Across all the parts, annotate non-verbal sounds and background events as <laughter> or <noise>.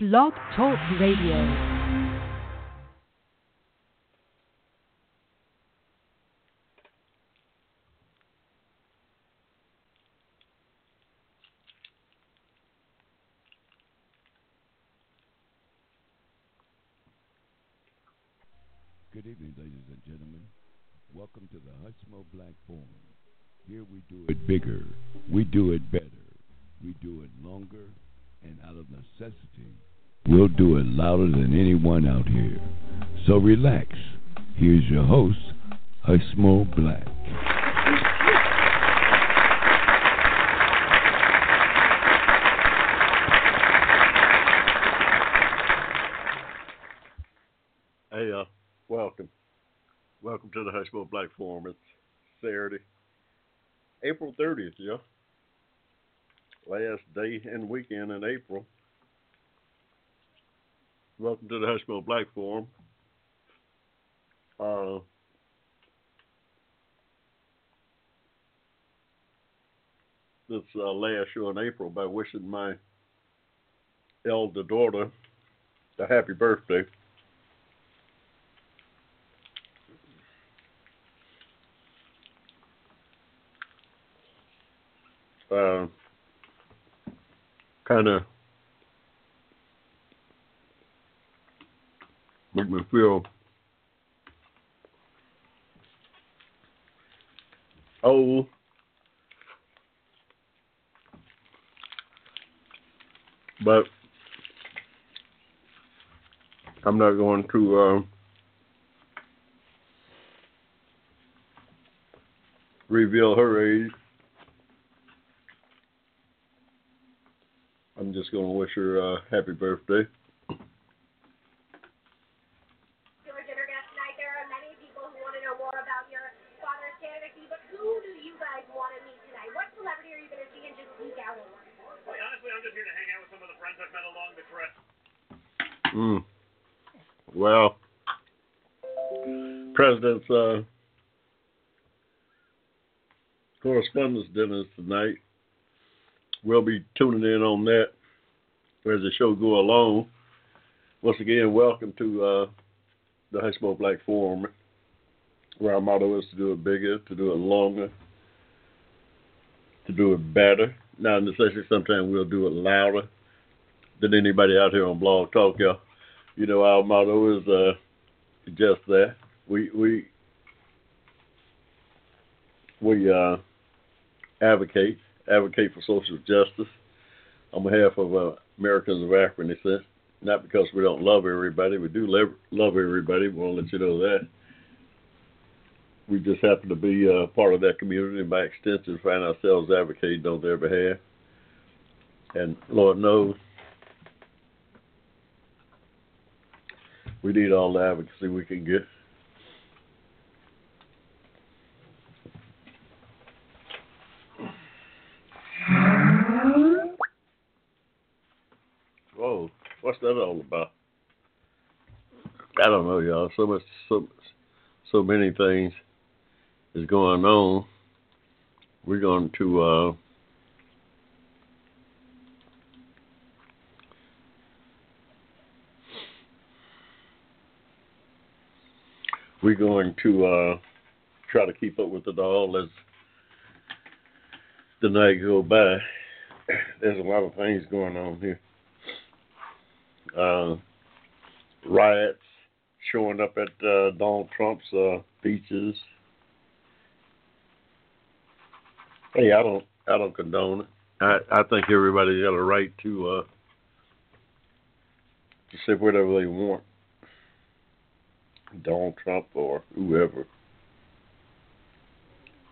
Blog Talk Radio. Good evening, ladies and gentlemen. Welcome to the Hushmo Black Forum. Here we do it bigger, we do it better, we do it longer, and out of necessity, we'll do it louder than anyone out here. So relax. Here's your host, Hushmo Black. Hey, uh, welcome. Welcome to the Hushmo Black Forum. It's Saturday, April 30th, yeah. Last day and weekend in April. Welcome to the Hushmo Black Forum. Uh, this uh, last show in April by wishing my elder daughter a happy birthday. uh, kind of make me feel old. But I'm not going to uh, reveal her age. I'm just going to wish her a uh, happy birthday. to our dinner guest tonight. There are many people who want to know more about your father's candidacy, but who do you guys want to meet tonight? What celebrity are you going to see and just geek out over? Quite honestly, I'm just here to hang out with some of the friends I've met along the trip. Mm. Well, President's uh, correspondence dinners tonight. We'll be tuning in on that as the show go along. Once again, welcome to uh, the Hushmo Black Forum, where our motto is to do it bigger, to do it longer, to do it better. Now, necessarily, sometimes we'll do it louder than anybody out here on Blog Talk, y'all. You know, our motto is uh, just that. We we we uh, advocate advocate for social justice on behalf of uh, Americans of African descent. Not because we don't love everybody, we do love, love everybody. We want to let you know that. We just happen to be uh, part of that community, and by extension, find ourselves advocating on their behalf. And Lord knows, we need all the advocacy we can get. Whoa, what's that all about? I don't know, y'all. So much, so, so many things is going on. We're going to uh, we're going to uh, try to keep up with it all as the night go by. There's a lot of things going on here. Uh, riots showing up at uh, Donald Trump's uh, beaches. Hey, I don't, I don't condone it. I, I think everybody's got a right to uh, to say whatever they want. Donald Trump or whoever.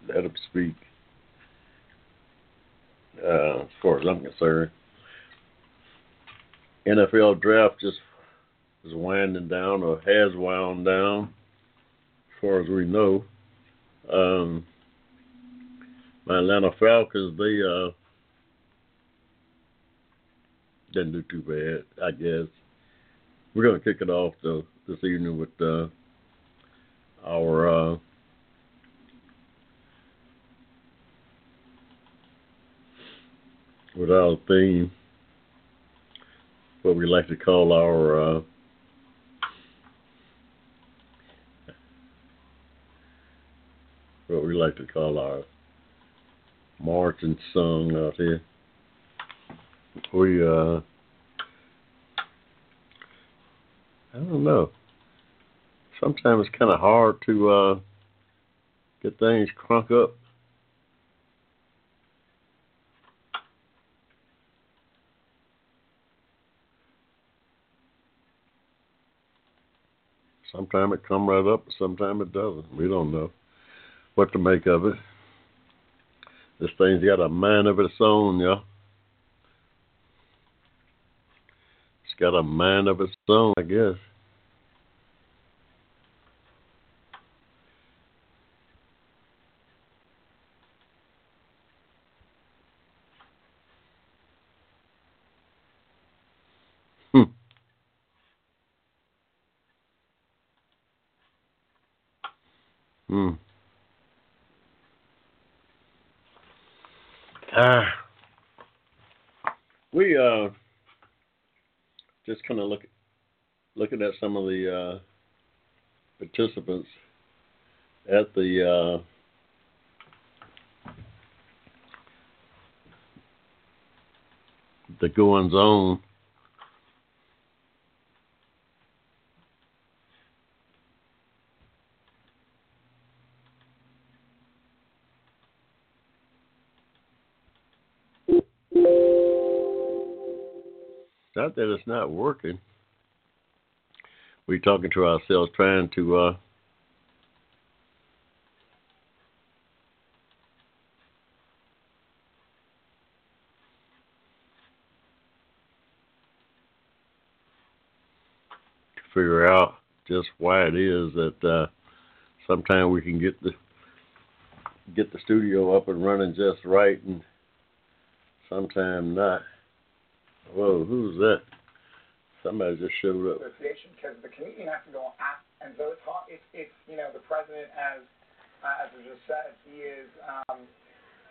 Let them speak. Uh, as far as I'm concerned. NFL draft just is winding down or has wound down, as far as we know. Um, my Atlanta Falcons, they uh, didn't do too bad, I guess. We're going to kick it off though this evening with uh, our uh, with our theme what we like to call our uh, what we like to call our marching song out here. We uh I don't know. Sometimes it's kind of hard to uh get things crunk up. Sometimes it come right up, sometimes it doesn't. We don't know what to make of it. This thing's got a mind of its own, y'all. It's got a mind of its own, I guess. Hmm. Hmm. Ah. We uh just kind of look looking at some of the uh participants at the uh the goings on Not that it's not working. We're talking to ourselves, trying to uh, figure out just why it is that uh, sometimes we can get the get the studio up and running just right, and sometimes not. Whoa, who's that? Somebody just showed up. association because the comedian has to go out and so it's it's it's you know the president as uh, as was just said he is um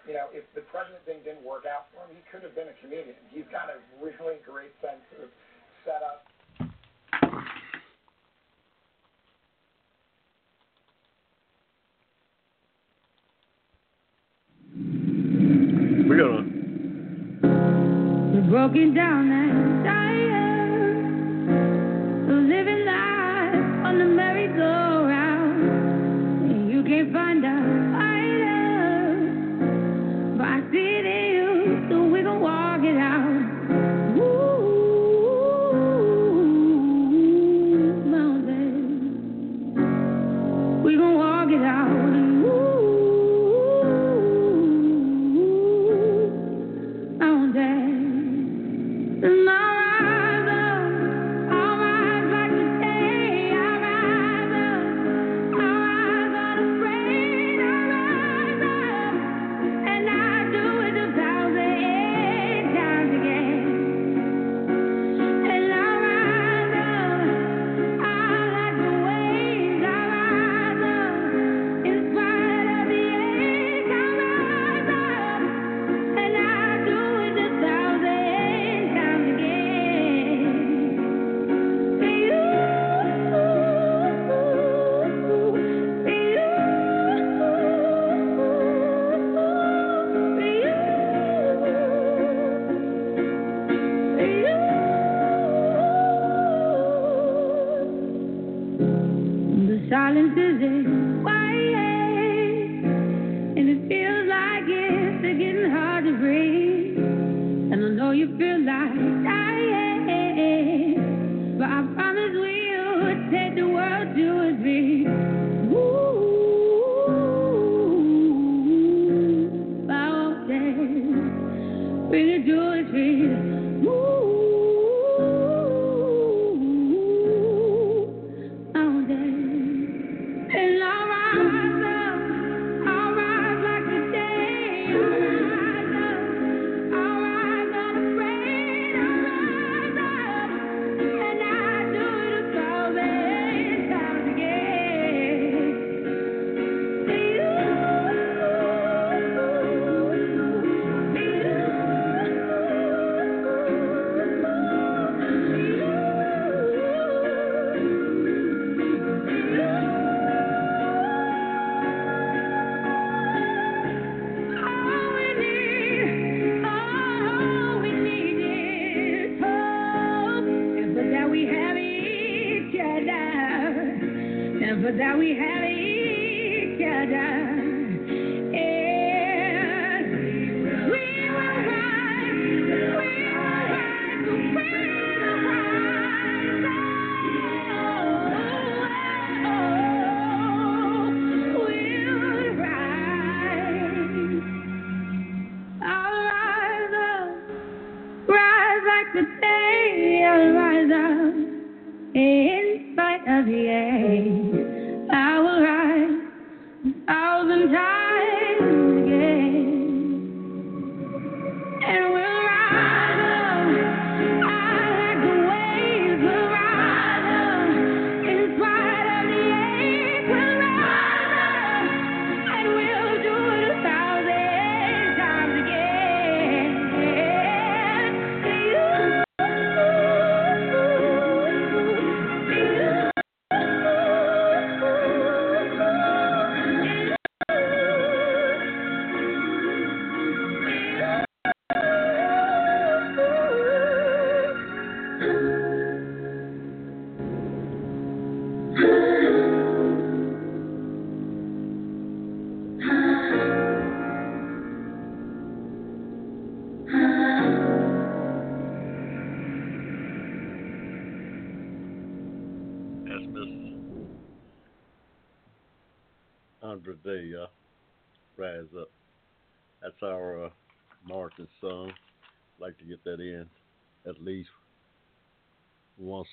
you know if the president thing didn't work out for him he could have been a comedian he's got a really great sense of setup We're gonna We're broken down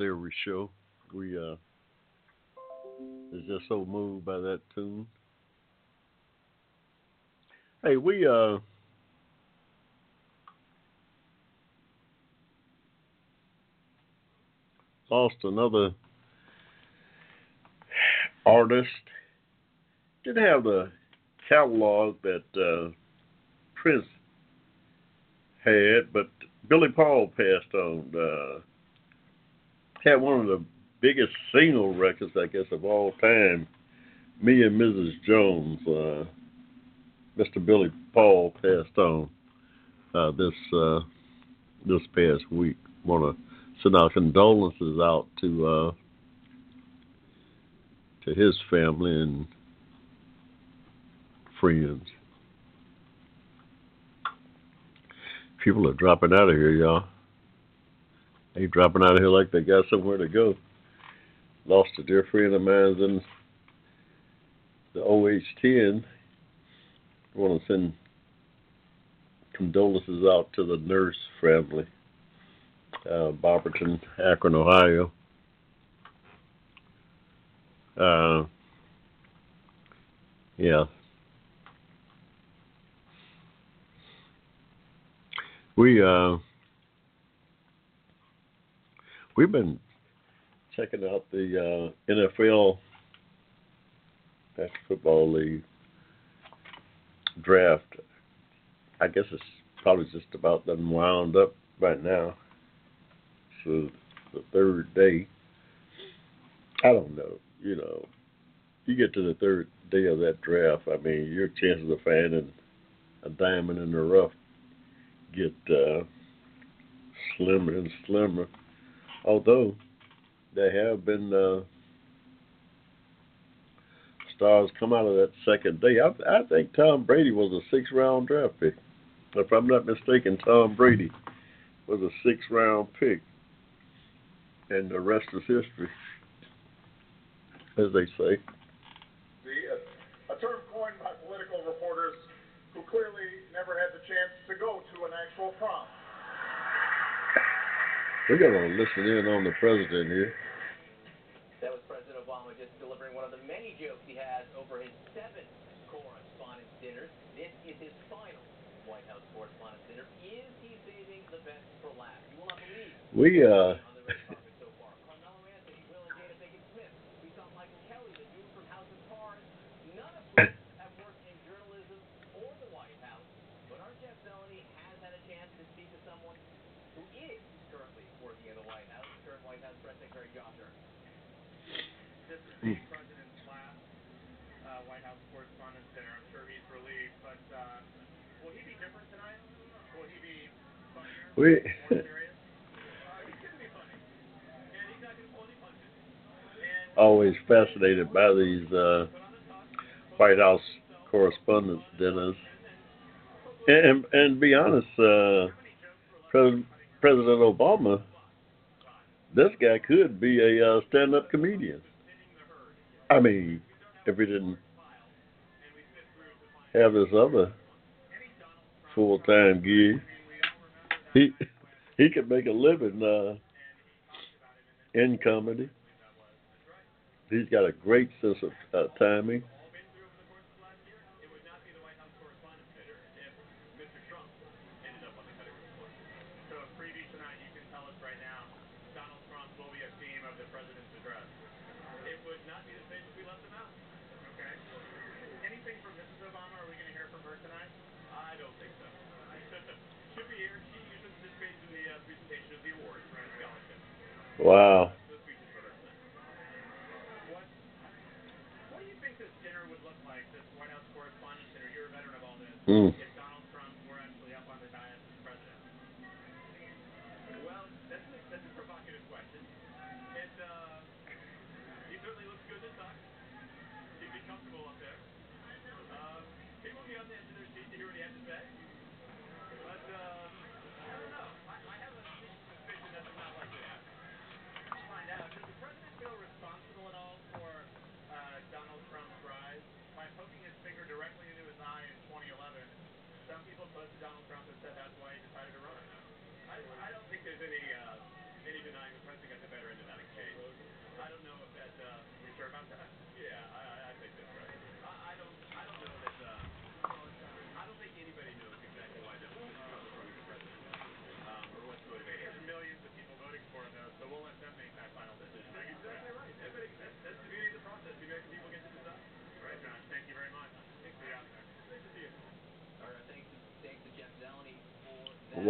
every show. We uh is just so moved by that tune. Hey, we uh lost another artist. Didn't have the catalog that uh, Prince had, but Billy Paul passed on. Uh, had one of the biggest single records, I guess, of all time. Me and Mrs. Jones. Uh, Mr. Billy Paul passed on uh, this uh, this past week. Want to send our condolences out to uh, to his family and friends. People are dropping out of here, y'all. They dropping out of here like they got somewhere to go. Lost a dear friend of mine in the OH10. want to send condolences out to the nurse family, uh, Barberton, Akron, Ohio. Uh, yeah. We uh we've been checking out the uh NFL National Football League draft. I guess it's probably just about done wound up right now. So the third day. I don't know. You know, you get to the third day of that draft. I mean, your chances of finding a diamond in the rough get uh, slimmer and slimmer. Although there have been uh, stars come out of that second day. I, I think Tom Brady was a six round draft pick. If I'm not mistaken, Tom Brady was a six round pick. And the rest is history, as they say. The, uh, a term coined by political reporters who clearly never had the chance to go to an actual prom. We're going to listen in on the president here. That was President Obama just delivering one of the many jokes he has over his seven correspondence dinners. This is his final White House correspondence dinner. Is he saving the best for last? You will not believe We uh, House correspondent there. I'm sure he's relieved, but uh, will he be different tonight? Will he be funnier? We- <laughs> Always fascinated by these uh, White House correspondents, Dennis. And, and, be honest, uh, President Obama, this guy could be a uh, stand-up comedian. I mean, if he didn't have his other full time gig. He he could make a living uh, in comedy. He's got a great sense of uh, timing.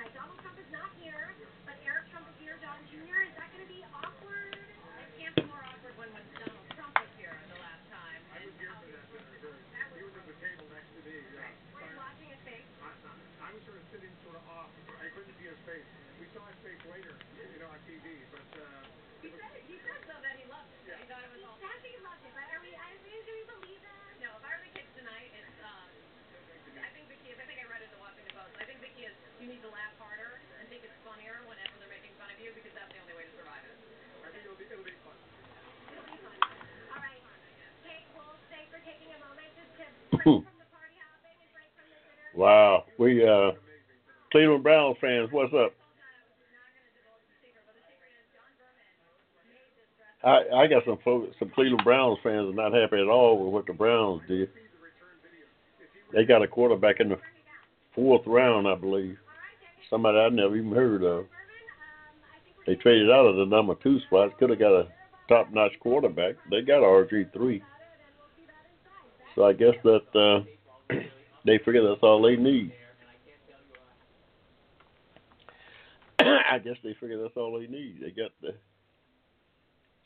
Donald Trump Hmm. wow. We uh Cleveland Browns fans, what's up? I, I got some folks, some Cleveland Browns fans are not happy at all with what the Browns did. They got a quarterback in the fourth round, I believe. Somebody I never even heard of. They traded out of the number two spot. Could have got a top-notch quarterback. They got RG three. So I guess that uh <clears throat> they figure that's all they need. <clears throat> I guess they figure that's all they need. They got the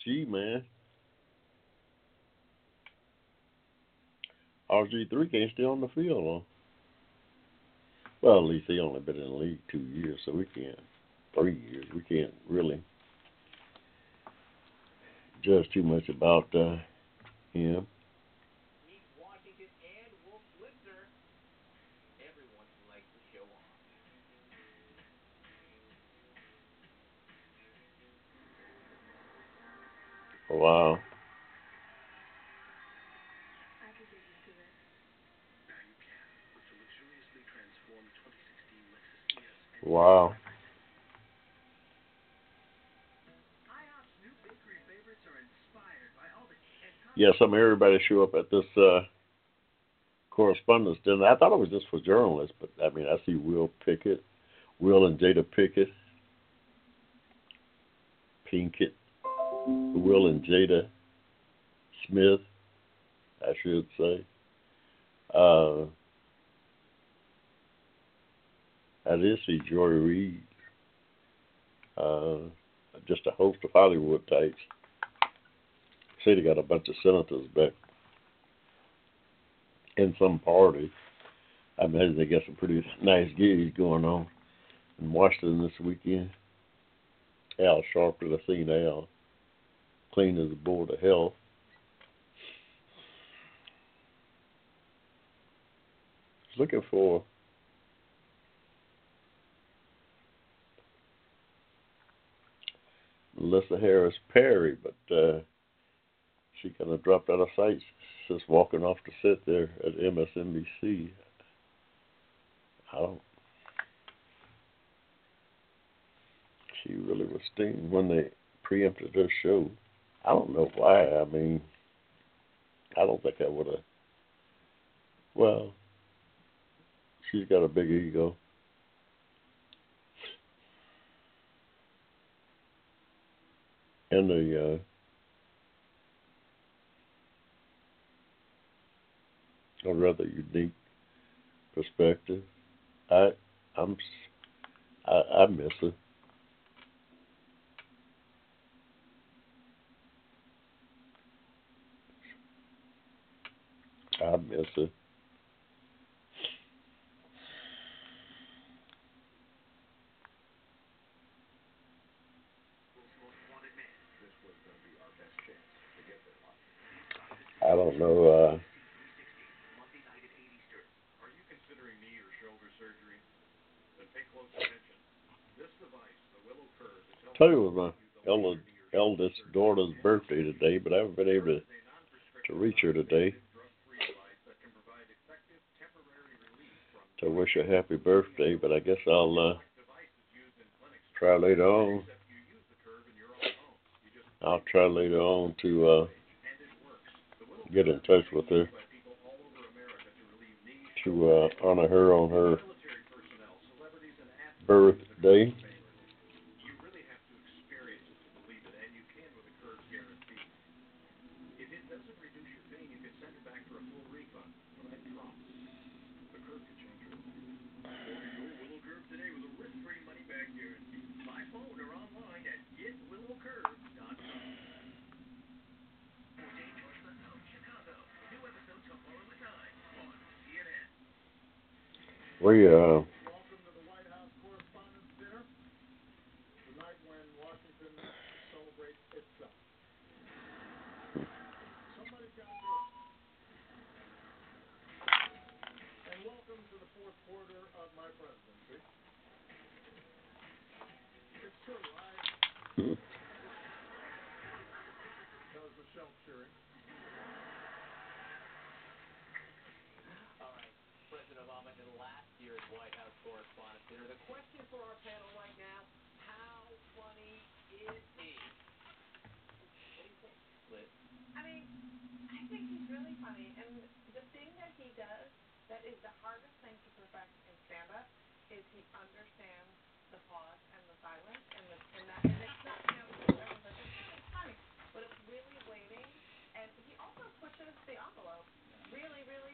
G man. RG three can't stay on the field long. Well, at least he only been in the league two years, so we can't three years. We can't really judge too much about uh, him. Wow. Wow. Yeah, some everybody show up at this uh correspondence dinner. I thought it was just for journalists, but I mean I see Will Pickett, Will and Jada Pickett, Pinkett, Will and Jada Smith, I should say. Uh I did see Joy Reid. Uh just a host of Hollywood types. They got a bunch of senators back in some party. I imagine they got some pretty <laughs> nice gigs going on in Washington this weekend. Al Sharpton, I seen Al clean as a board of health. Looking for Melissa Harris Perry, but uh she kind of dropped out of sight. She's just walking off to sit there at MSNBC. I don't. She really was stinging when they preempted her show. I don't know why. I mean, I don't think I would have. Well, she's got a big ego. And the uh, a rather unique perspective. I I'm I, I miss her. I miss her. I don't know. Uh, tell you it was my eld- eldest daughter's birthday today, but I haven't been able to to reach her today to wish her a happy birthday. But I guess I'll uh, try later on. I'll try later on to uh, get in touch with her to uh, honor her on her birthday. You really have to experience it to believe it, and you can with a curve guarantee. If it doesn't reduce your pain, you can send it back for a full refund. But I promise, the curve can change your life. Order your Willow Curve today with a risk-free money-back guarantee. By phone or online at getwillowcurve.com. We uh, Welcome to the White House Correspondents' Dinner, the night when Washington celebrates itself. Somebody's got to do it. And welcome to the fourth quarter of my presidency. It's true, I. That was Michelle cheering. All right. President Obama, in the last dinner. The question for our panel right now: How funny is he? Liz? I mean, I think he's really funny, and the thing that he does that is the hardest thing to perfect in stand-up is he understands the pause and the silence, and the and that and it's not you know is funny, but it's really waiting, and he also pushes the envelope really really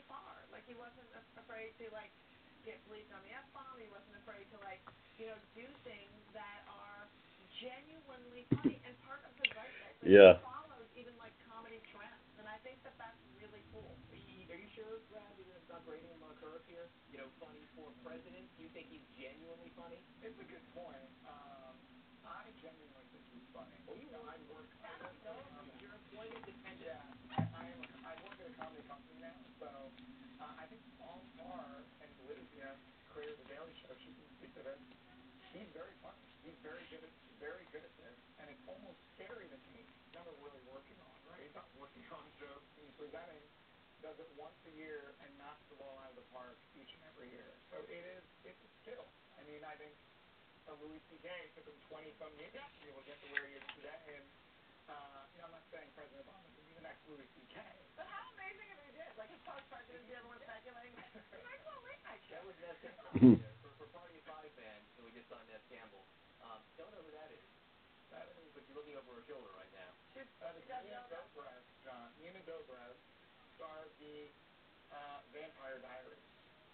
he wasn't afraid to like get bleeped on the f bomb. He wasn't afraid to like you know do things that are genuinely funny and part of the zeitgeist. Like, Yeah. Follows even like comedy trends, and I think that that's really cool. Are you, are you sure, Brad, you're going to stop rating him on curve here? You know, funny for president? Do you think he's genuinely funny? It's a good point. Um, I genuinely think he's funny. Well, you know, I work. I work No, for a comedy. you're employment dependent. Yeah, I, I am. A, I work at a comedy company now, so uh, I think Paul Farr and Liz, you know, creator of the Daily Show, she can speak to this. He's very funny. He's very good at very good at this, and it's almost scary to me. He's never really working on, right? He's not working on jokes and presenting. Does it once a year and knocks the ball out of the park each and every year. So it is. It's a skill. I mean, I think a Louis C.K. took him 20 some years to be able to get to where he is today. And uh, you know, I'm not saying President Obama be the next Louis C.K. But how amazing if he did? Like his post-presidency, everyone's speculating. He might go on late night show. That was Neve Campbell there. For, for Party of Five fans, so we just saw Neve Campbell. Um, don't know who that is. That is, But you're looking over her shoulder right now. She's, that is she Nina. Dobrev, John. Nina Dobrev, star the uh, Vampire Diaries.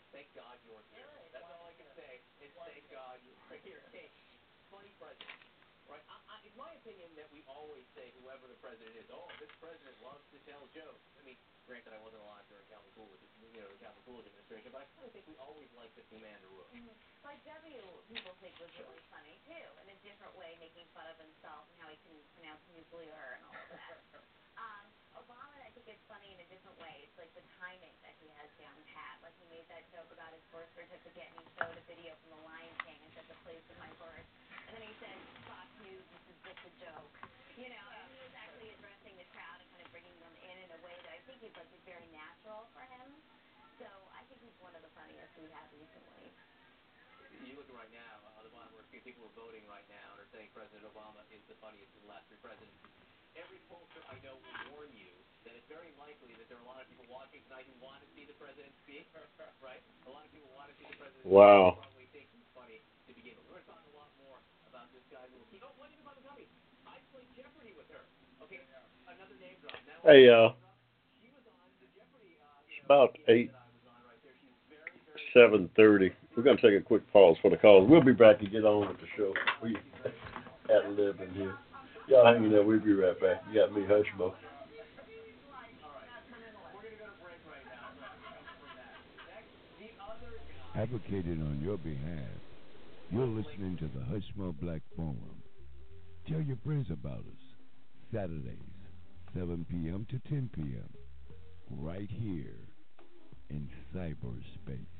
Thank God you're here. Really? That's all I can say is thank God you're <laughs> here. Hey, <laughs> funny president. Right? I, I, it's my opinion that we always say whoever the president is, oh, this president loves to tell jokes. I mean, granted, I wasn't alive during Calvin Coolidge, you know, the Calvin Coolidge administration, but I kind of think we always like the commander rule. Like W, people think was really funny too, in a different way, making fun of himself and how he couldn't pronounce nuclear and all of that. <laughs> um, Obama, I think it's funny in a different way. It's like the timing that he has down pat. Like he made that joke about his birth certificate and he showed a video from The Lion King and said the place of my birth. And then he said, Fox News, this is just a joke. You know, and he was actually addressing the crowd and kind of bringing them in in a way think is like is very natural for him. So I think he's one of the funniest we have recently. You're looking right now on the bottom where people are voting right now and are saying President Obama is the funniest of the last three presidents. Every pollster I know will warn you that it's very likely that there are a lot of people watching tonight who want to see the president speak, <laughs> right? A lot of people want to see the president Wow. speak. Probably think he's funny to begin with. We're going to talk a lot more about this guy who will keep. Oh, one thing about the dummy. I played Jeopardy with her. Okay, another name drop. Now, Hey, uh, very, eight seven thirty. We're gonna take a quick pause for the calls. We'll be back and get on with the show. We <laughs> had to live in here. Y'all hanging there. We'll be right back. You got me, Hushmo. Advocating on your behalf, you're listening to the Hushmo Black Forum. Tell your friends about us. Saturdays, 7 p.m. to 10 p.m. Right here in cyberspace.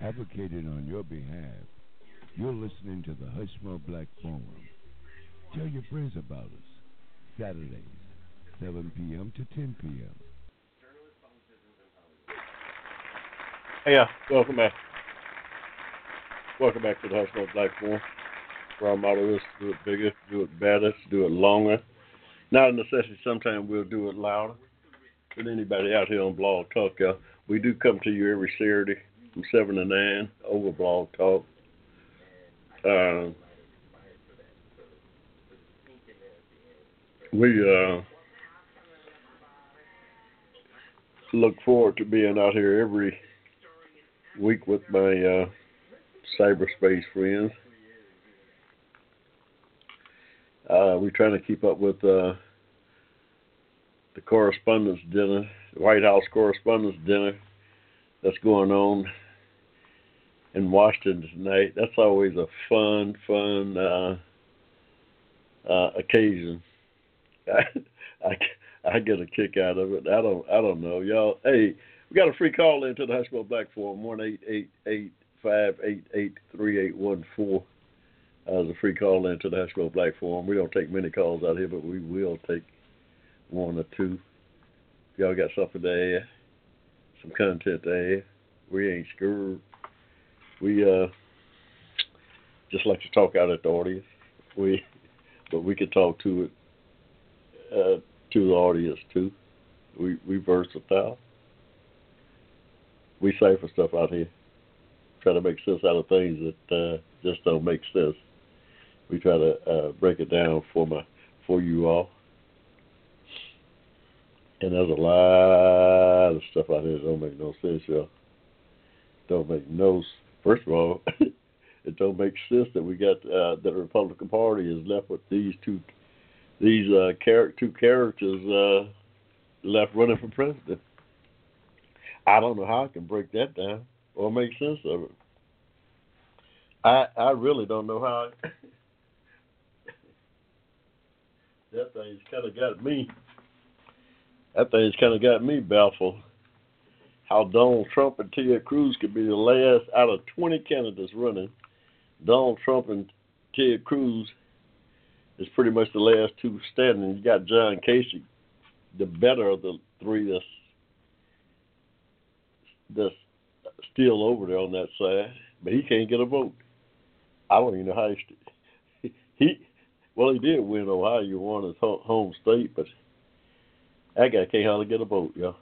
Advocating on your behalf. You're listening to the Hushmo Black Forum. Tell your friends about us. Saturdays, 7 p.m. to 10 p.m. Yeah, welcome back. Welcome back to the Hushmo Black Forum. Where our motto is do it bigger, do it better, do it longer. Not a necessity, sometimes we'll do it louder. But anybody out here on Blog Talk, y'all, we do come to you every Saturday from 7 to 9 over Blog Talk. Uh, we uh, look forward to being out here every week with my uh, cyberspace friends. Uh, we're trying to keep up with uh, the correspondence dinner, the White House correspondence dinner that's going on in Washington tonight. That's always a fun, fun uh, uh, occasion. I, <laughs> I I get a kick out of it. I don't I don't know, y'all. Hey, we got a free call into the Hushmo Black Forum one eight eight eight five eight eight three eight one four. Uh, a free call into the Hushmo Black Forum. We don't take many calls out here, but we will take one or two. If y'all got something to add, some content to add, we ain't scared. We uh just like to talk out at the audience. We but we can talk to it uh, to the audience too. We we versatile. We cipher stuff out here. Try to make sense out of things that uh, just don't make sense. We try to uh, break it down for my for you all. And there's a lot of stuff out here that don't make no sense, y'all. Don't make no. First of all, <laughs> it don't make sense that we got uh, that the Republican Party is left with these two these uh, char- two characters uh, left running for president. I don't know how I can break that down or make sense of it. I I really don't know how. <laughs> That thing's kind of got me. That thing's kind of got me baffled. How Donald Trump and Ted Cruz could be the last out of 20 candidates running. Donald Trump and Ted Cruz is pretty much the last two standing. You got John Kasich, the better of the three that's that's still over there on that side, but he can't get a vote. I don't even know how he <laughs> he well he did win Ohio, won his home state, but that guy can't hardly get a vote, y'all.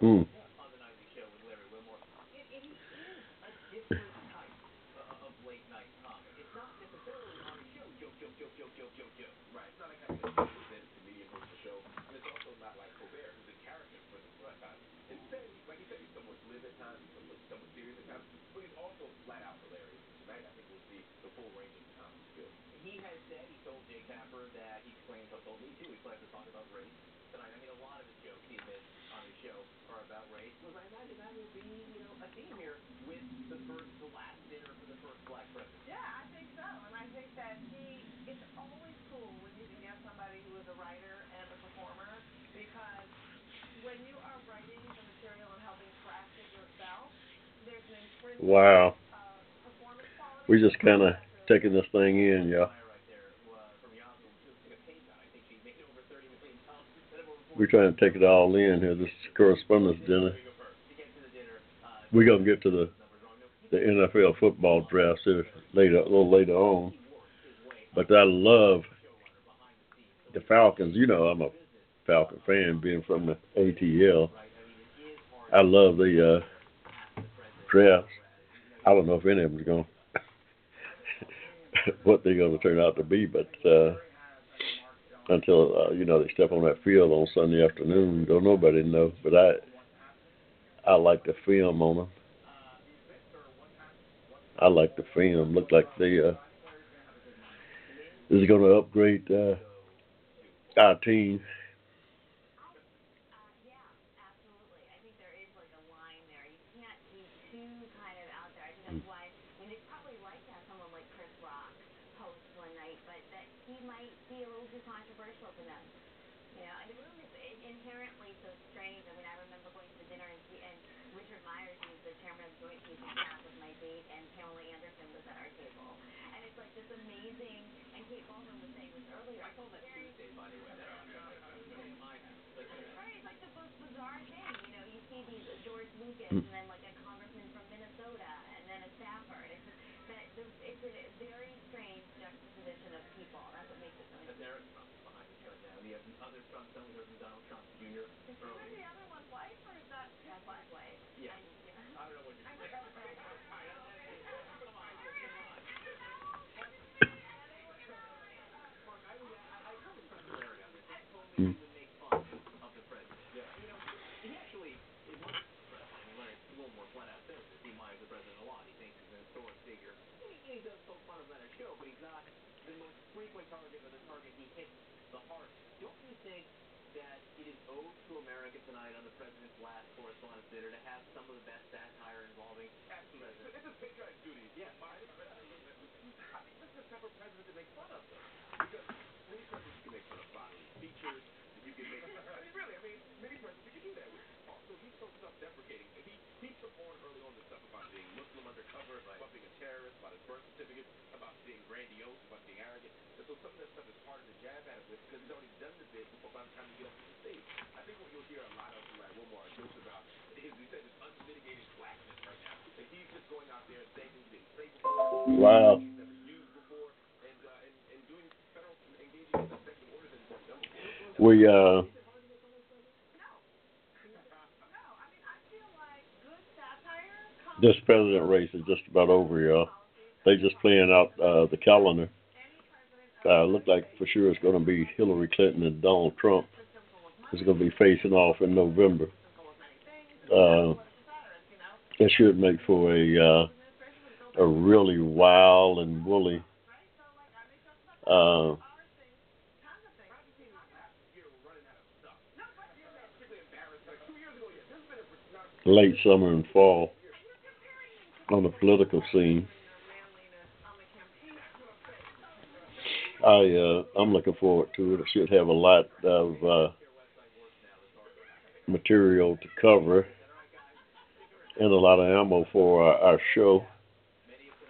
You've been a panel Hmm. on the Nightly Show with Larry Wilmore. It, it is a different type premiere with the first to last dinner for the first black president. Yeah, I think so, and I think that he. It's always cool when you can get somebody who is a writer and a performer because when you are writing the material and helping craft it yourself, there's an intrinsic Wow. We're just kind of taking this thing in, y'all. We're trying to take it all in here. This is correspondence dinner. We're gonna get to the the NFL football draft here later, a little later on. But I love the Falcons. You know, I'm a Falcon fan, being from the ATL. I love the uh, drafts. I don't know if any of them's going <laughs> what they're going to turn out to be, but uh, until uh, you know they step on that field on Sunday afternoon, don't nobody know. But I I like the film on them. I like the film. Look like they uh, is going to upgrade uh, our team. yeah, absolutely. I think there is like a line there. You can't be too kind of out there. I think that's why. I mean, they'd probably like to have someone like Chris Rock host one night, but that he might be a little too controversial to them. You know, and the room is i- inherently so strange. I mean, I remember going to the dinner and, see, and Richard Myers, who was the chairman of the Joint Chiefs of Staff, was my date, and Pamela Anderson was at our table. And it's like this amazing. And Kate Baldwin was saying this earlier. I told that Tuesday, by the way. Right, it's like the most bizarre thing. You know, you see these George Lucas mm. and then like a congressman from Minnesota and then a staffer. And it's just that the- it's a very strange juxtaposition of people. That's what makes it so That's interesting. Eric Trump behind the show now. The other Trump, then from Donald Trump Jr. Is earlier. the other one white or is that That's what? his way. Yeah. And, you know, I don't know what you're saying. Mark, I would, I, I told the president Larry on this. He told me he would make fun of the president. Yeah. You know, he actually, it wasn't, I mean, Larry's a little more flat out says this. He admires the president a lot. He thinks he's an historic figure. He, he does poke fun of him on a show, but he's not the most frequent target or the target he hits the hardest. Don't you think that it is owed to America tonight on the president's last correspondence dinner to have some of the best satire involving the president? It's a patriotic duty. Yeah. <laughs> I think this is the type of president to make fun of them. Because many presidents can make fun of bodily features. You can make. <laughs> I mean, really. I mean, many presidents can do that. Also, he's so self-deprecating. He he took on early on the stuff about being Muslim undercover, about being a terrorist, about his birth certificate, about being grandiose, about being arrogant. So some of that stuff is harder to jab at him with because he's already done the bit before by the time you get up to the stage. I think what you'll hear a lot of like Wilmore jokes about is he said this unmitigated blackness right now. That he's just going out there saying things. Wow. He's never. We uh, this president race is just about over, y'all. They just playing out uh, the calendar. Uh, look like for sure it's going to be Hillary Clinton and Donald Trump. Is going to be facing off in November. Uh, it should make for a uh, a really wild and woolly uh, late summer and fall on the political scene. I uh, I'm looking forward to it. It should have a lot of uh, material to cover and a lot of ammo for our, our show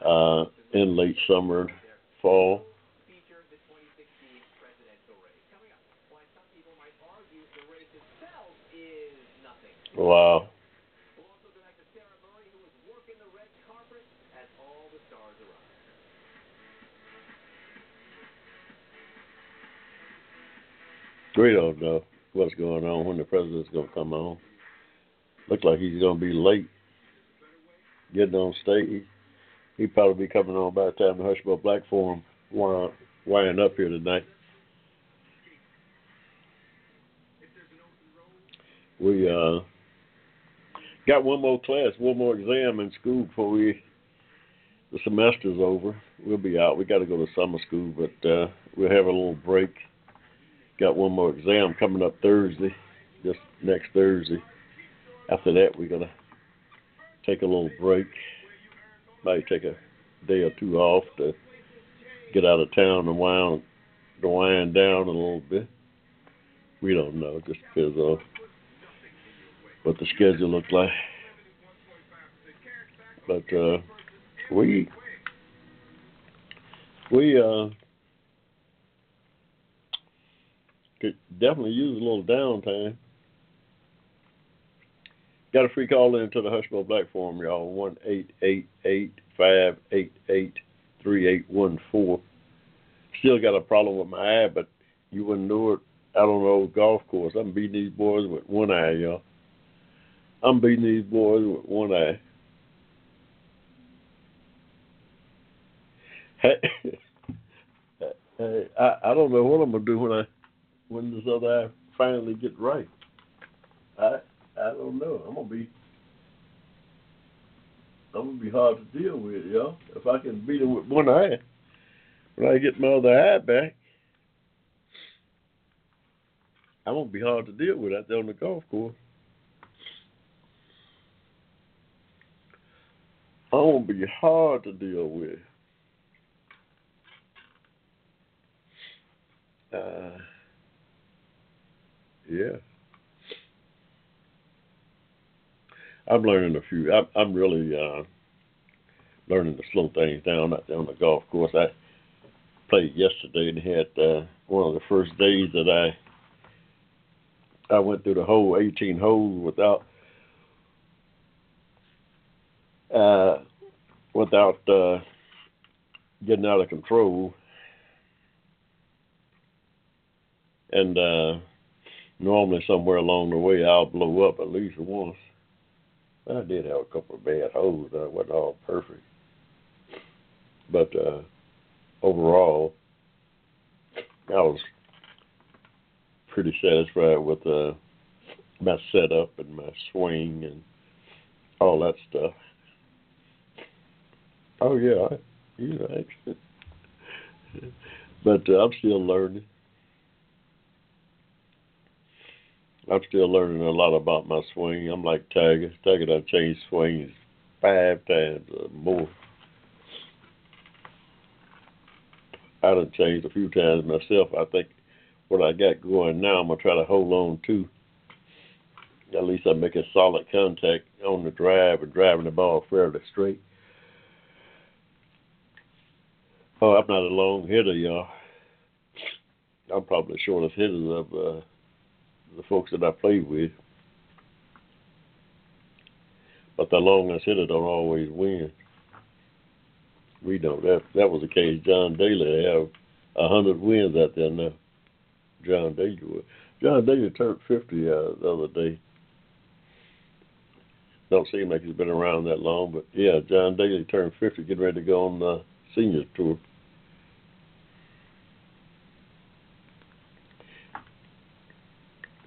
uh, in late summer fall. feature We don't know what's going on when the president's going to come on. Looks like he's going to be late getting on stage. He'd probably be coming on by the time the Hushmo Black Forum wind up here tonight. We uh, got one more class, one more exam in school before we the semester's over. We'll be out. We got to go to summer school, but uh, we'll have a little break. Got one more exam coming up Thursday, just next Thursday. After that, we're gonna take a little break. Might take a day or two off to get out of town and wind to wind down a little bit. We don't know, just because of what the schedule looks like. But uh we we uh could definitely use a little downtime. Got a free call in to the Hushmo Black Forum, y'all. One eight eight eight five eight eight three eight one four. Still got a problem with my eye, but you wouldn't know it out on the old golf course. I'm beating these boys with one eye, y'all. I'm beating these boys with one eye. Hey, <laughs> hey, I I don't know what I'm gonna do when I when this other eye finally get right. I I don't know. I'm gonna be I'm gonna be hard to deal with, y'all. If I can beat him with one eye, when I get my other eye back, I'm gonna be hard to deal with out there on the golf course. I'm gonna be hard to deal with. Uh, yeah. I'm learning a few. I'm, I'm really uh, learning to slow things down out there on the golf course. I played yesterday and had uh, one of the first days that I I went through the whole 18 holes without uh, without uh, getting out of control. And uh, normally somewhere along the way I'll blow up at least once. I did have a couple of bad holes. Uh, wasn't all perfect, but uh, overall, I was pretty satisfied with uh, my setup and my swing and all that stuff. Oh yeah, you <laughs> but uh, I'm still learning. I'm still learning a lot about my swing. I'm like Tiger. Tiger done changed swings five times or more. I done changed a few times myself. I think what I got going now, I'm gonna try to hold on to. At least I'm making solid contact on the drive and driving the ball fairly straight. Oh, I'm not a long hitter, y'all. I'm probably the shortest hitter of uh, the folks that I played with. But the longest hitter don't always win. We don't. That that was the case. John Daly have a hundred wins out there now. John Daly would. John Daly turned fifty uh, the other day. Don't seem like he's been around that long, but yeah, John Daly turned fifty, getting ready to go on the seniors tour.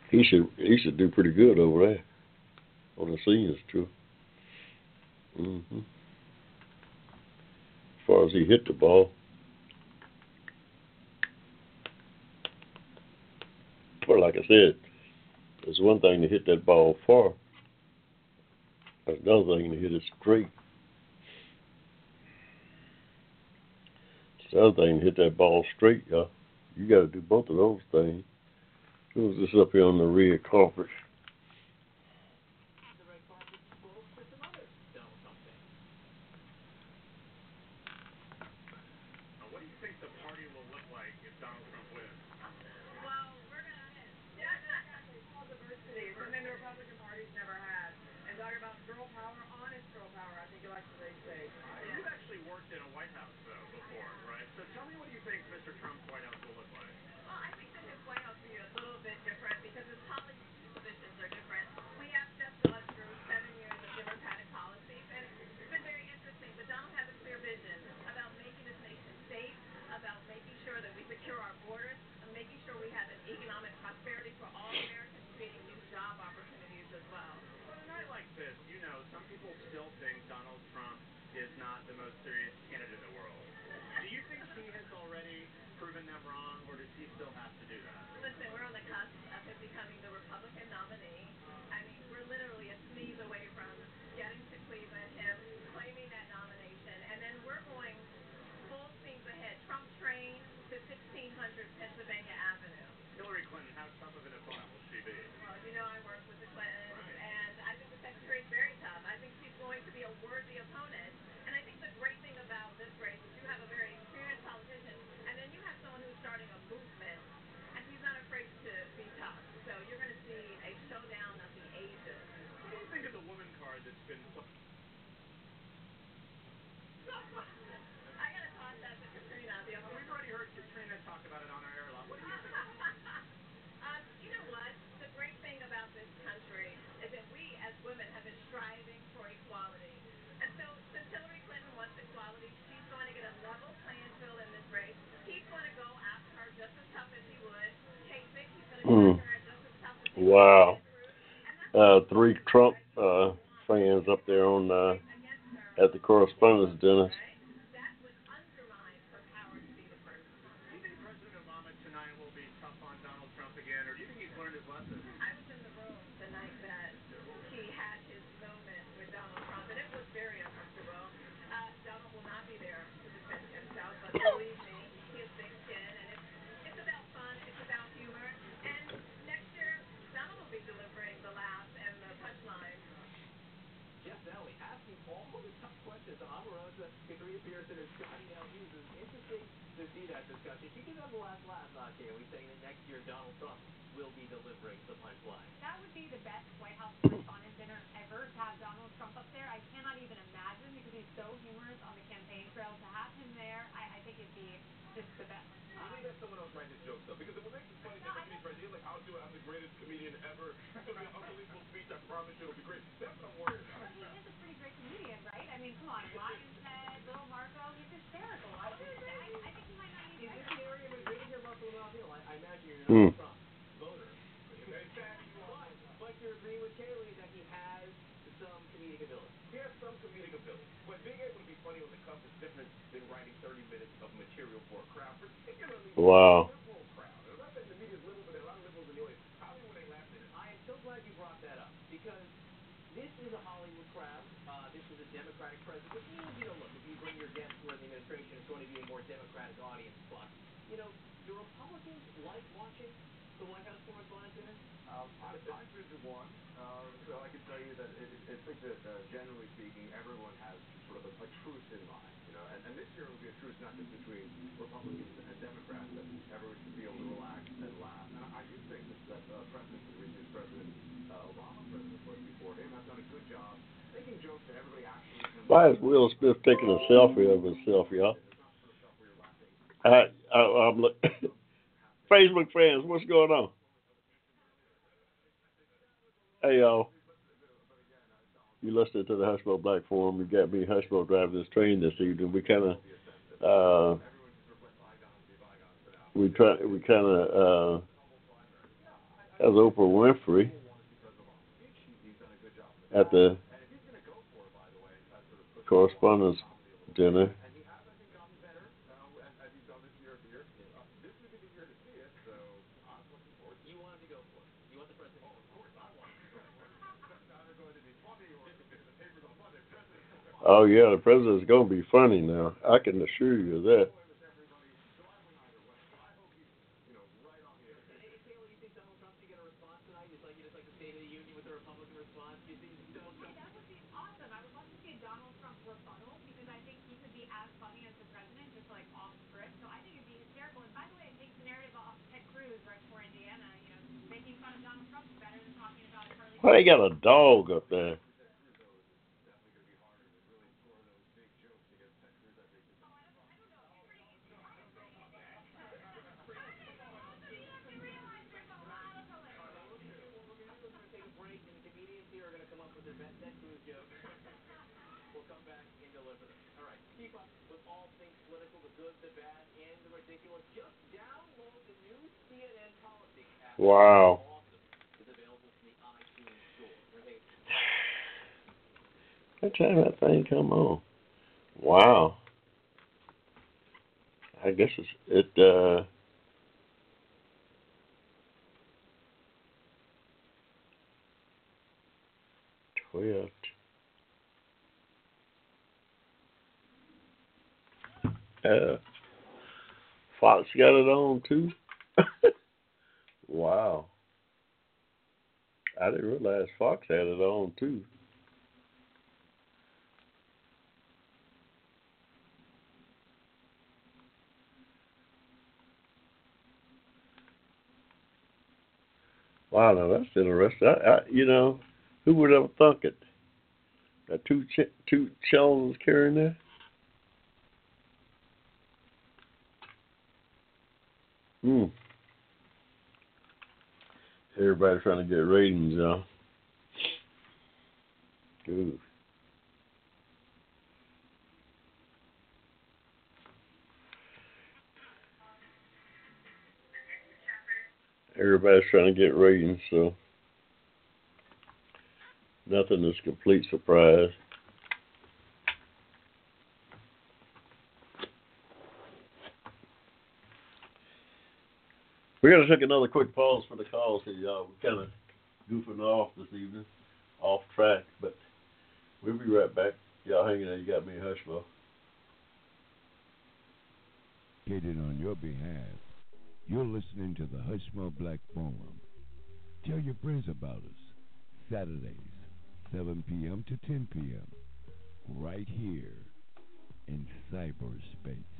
He should he should do pretty good over there on the seniors tour. Mm-hmm. As far as he hit the ball. But like I said, it's one thing to hit that ball far. It's another thing to hit it straight. It's another thing to hit that ball straight, y'all. You got to do both of those things. Who's this up here on the red carpet? Three Trump uh, fans up there on uh, at the correspondence dinner. Do you think President Obama tonight will be tough on Donald Trump again, or do you think he's learned his lesson? I was in the room the night that he had his moment with Donald Trump, and it was very uncomfortable. Uh, Donald will not be there to defend himself, but believe me, he has thick skin, and it's, it's about fun, it's about humor. And next year, Donald will be delivering the laughs and the punchlines. Jeff Daly asking all the tough questions to Omarosa, Katrina Pearson, and Scottie Nell Hughes. It's interesting to see that discussion. She did have the last laugh, uh, Kayleigh, saying that next year Donald Trump will be delivering the punchline. That would be the best White House correspondent dinner ever to have Donald Trump up there. I cannot even imagine because he's so humorous on the campaign trail. To have him there, I, I think it'd be just the best. I think that's someone else write his jokes though, because it would make it funny that he's right. He's like, I'll do it. I'm the greatest comedian ever. It's gonna be an unbelievable speech. I promise you, it'll be great. That's what I'm worried about. But he is a pretty great comedian, right? I mean, come on, Lyin' Ted, Little Marco, he's hysterical. I, I, I think he might not need Is to this the area of agreeing here, Russell Mouthfield? I, I imagine you're not Hmm. a voter. But, but you're agreeing with Kayleigh that he has some comedic ability. He has some comedic ability, but being able to be funny on the cuff is different than writing 30 minutes of material for a crowd, particularly Wow. a liberal crowd. And I'm not saying the media's liberal, but there are a lot of liberals in the audience. Hollywood ain't laughing at it. I am so glad you brought that up because this is a Hollywood crowd. Uh, this is a Democratic president, which means, you know, look, if you bring your guests who are in the administration, it's going to be a more Democratic audience. But, you know, do Republicans like watching the White House Correspondents' Dinner? Um, I, I've been one, uh, so I can tell you that it, it, I think that uh, generally speaking, everyone has sort of a, a truce in mind, you know, and, and this year will be a truce not just between Republicans and Democrats, that everyone should be able to relax and laugh. And I, I do think that, that uh, President, the recent President uh, Obama, President Bush before him, have done a good job making jokes that everybody actually. Why is Will Smith taking a selfie of himself, y'all? I, I, I'm look. <coughs> Facebook friends, what's going on? Hey y'all. You listening to the Hushmo Black Forum? You got me Hushmo driving this train this evening. We kind of, uh, we try, we kind of, uh, as Oprah Winfrey at the correspondence dinner. Oh, Indiana. You know, making fun of Donald Trump is better than talking about Charlie. Why they got a dog up there? take a break, and the comedians here are going to come up with their best Ted Cruz jokes. we'll come back and deliver them. All right, keep up with all things political, the good, the bad, and the ridiculous. Just download the new CNN Politics app. Wow. Awesome. It's available from the iTunes Store. Everything <sighs> What time that thing come on? Wow. I guess it's it uh twelve. Uh Fox got it on too. <laughs> wow. I didn't realize Fox had it on too. Wow, now that's interesting. I, I, you know, who would ever thunk it? That two ch- two shells carrying that. Hmm. Everybody trying to get ratings, y'all. Ooh. Everybody's trying to get ratings, so Nothing is complete surprise. We're going to take another quick pause for the calls here, y'all. Uh, we're kind of goofing off this evening, off track, but we'll be right back. Y'all hanging there. You got me, Hushmo. On your behalf, you're listening to the Hushmo Black Forum. Tell your friends about us. Saturdays, 7 p.m. to 10 p.m. Right here in cyberspace.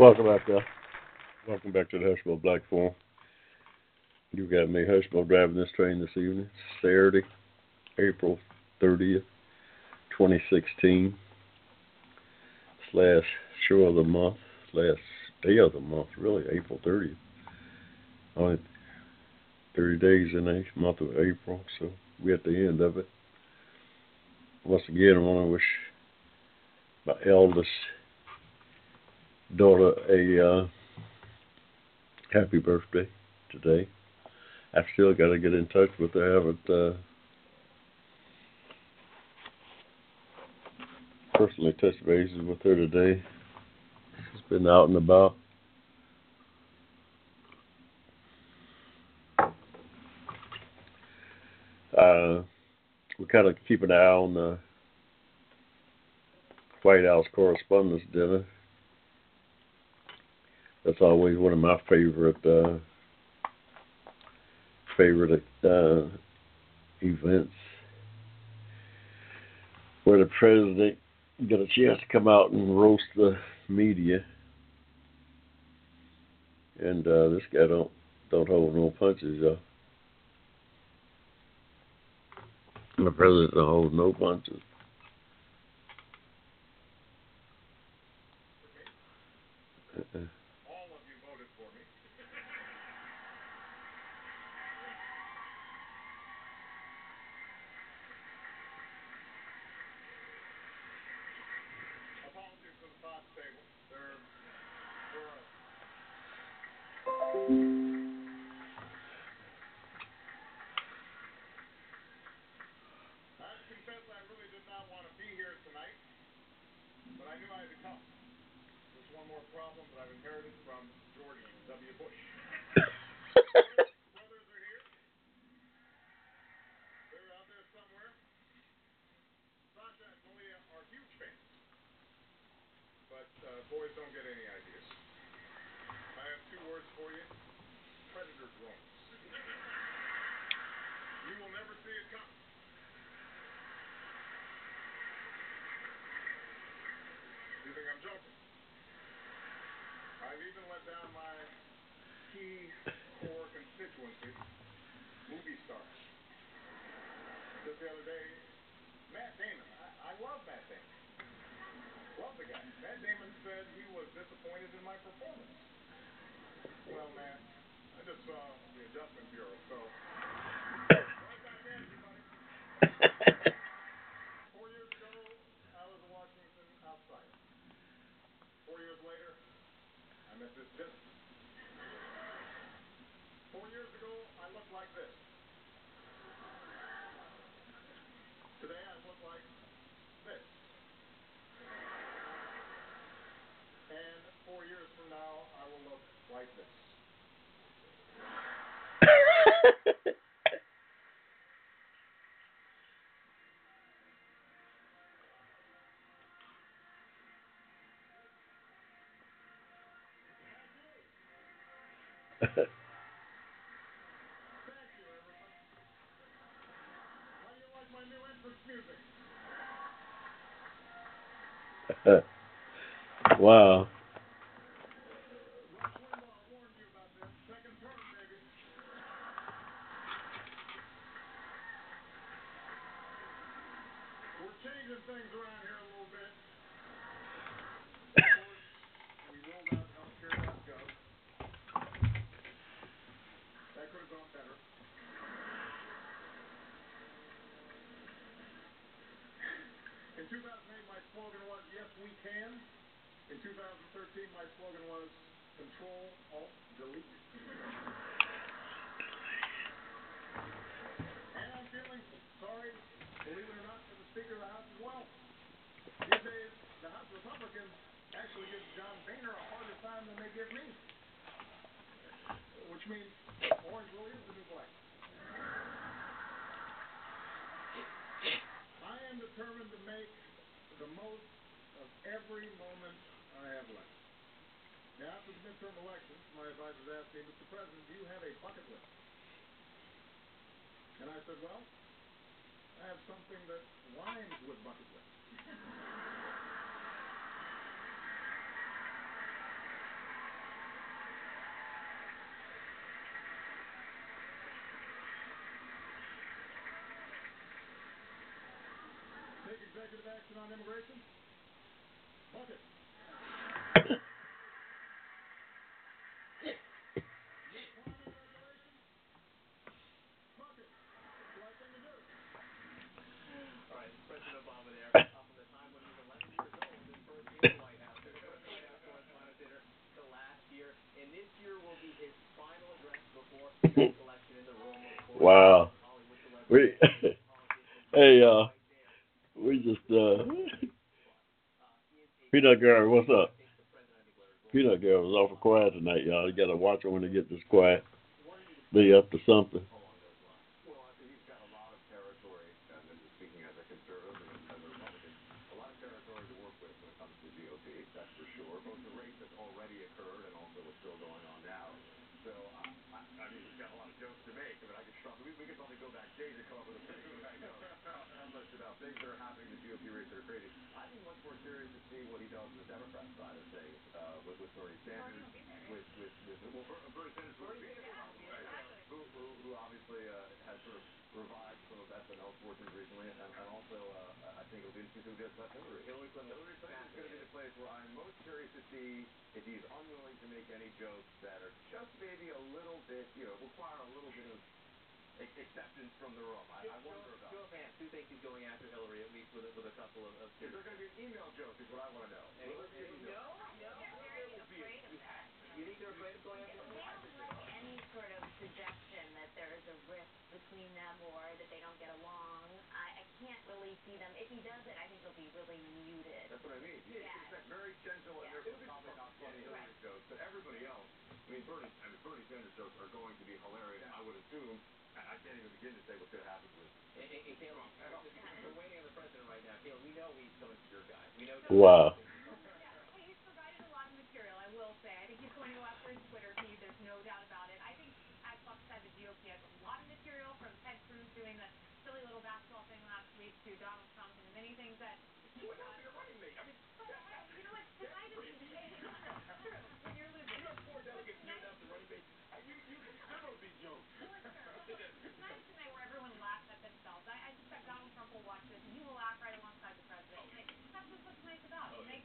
Welcome back, welcome back to the Hushmo Black Forum. You got me, Hushmo, driving this train this evening. Saturday, April 30th, 2016. Slash show of the month, last day of the month, really, April 30th. Only 30 days in the month of April, so we're at the end of it. Once again, I want to wish my eldest daughter a uh, happy birthday today. I've still got to get in touch with her. I haven't uh, personally touched bases with her today. She's been out and about. Uh, we kind of keep an eye on the White House Correspondents' Dinner. That's always one of my favorite uh, favorite uh, events, where the president get a chance to come out and roast the media. And uh, this guy don't don't hold no punches, y'all. The president don't hold no punches. Problem that I've inherited from George W. Bush. Brothers are here. They're out there somewhere. Sasha and Malia are huge fans. But uh, boys don't get any ideas. I have two words for you. Predator drones. <laughs> You will never see it coming. You think I'm joking? I've down my key core constituency, movie stars. Just the other day, Matt Damon. I, I love Matt Damon. Love the guy. Matt Damon said he was disappointed in my performance. Well, man, I just saw the Adjustment Bureau, so. <coughs> Right back at you, buddy. Four years ago, I was a Washington outsider. Four years later, This distance. Four years ago, I looked like this. Today, I look like this. And four years from now, I will look like this. <laughs> wow. Rush Limbaugh warned you about this. Second term, baby. We're changing things around here a little bit. Of course, we rolled out healthcare.gov. That could have gone better. In 2008, my slogan was, yes, In 2013, my slogan was, Control, Alt, Delete. And I'm feeling sorry, believe it or not, for the Speaker of the House as well. These days, the House Republicans actually give John Boehner a harder time than they give me. Which means orange really is the new black. I am determined to make the most every moment I have left. Now, after the midterm elections, my advisors asked me, Mr. President, do you have a bucket list? And I said, well, I have something that rhymes with bucket list. Take executive action on immigration? gotta watch her when it gets this quiet. Be up to something. Wow.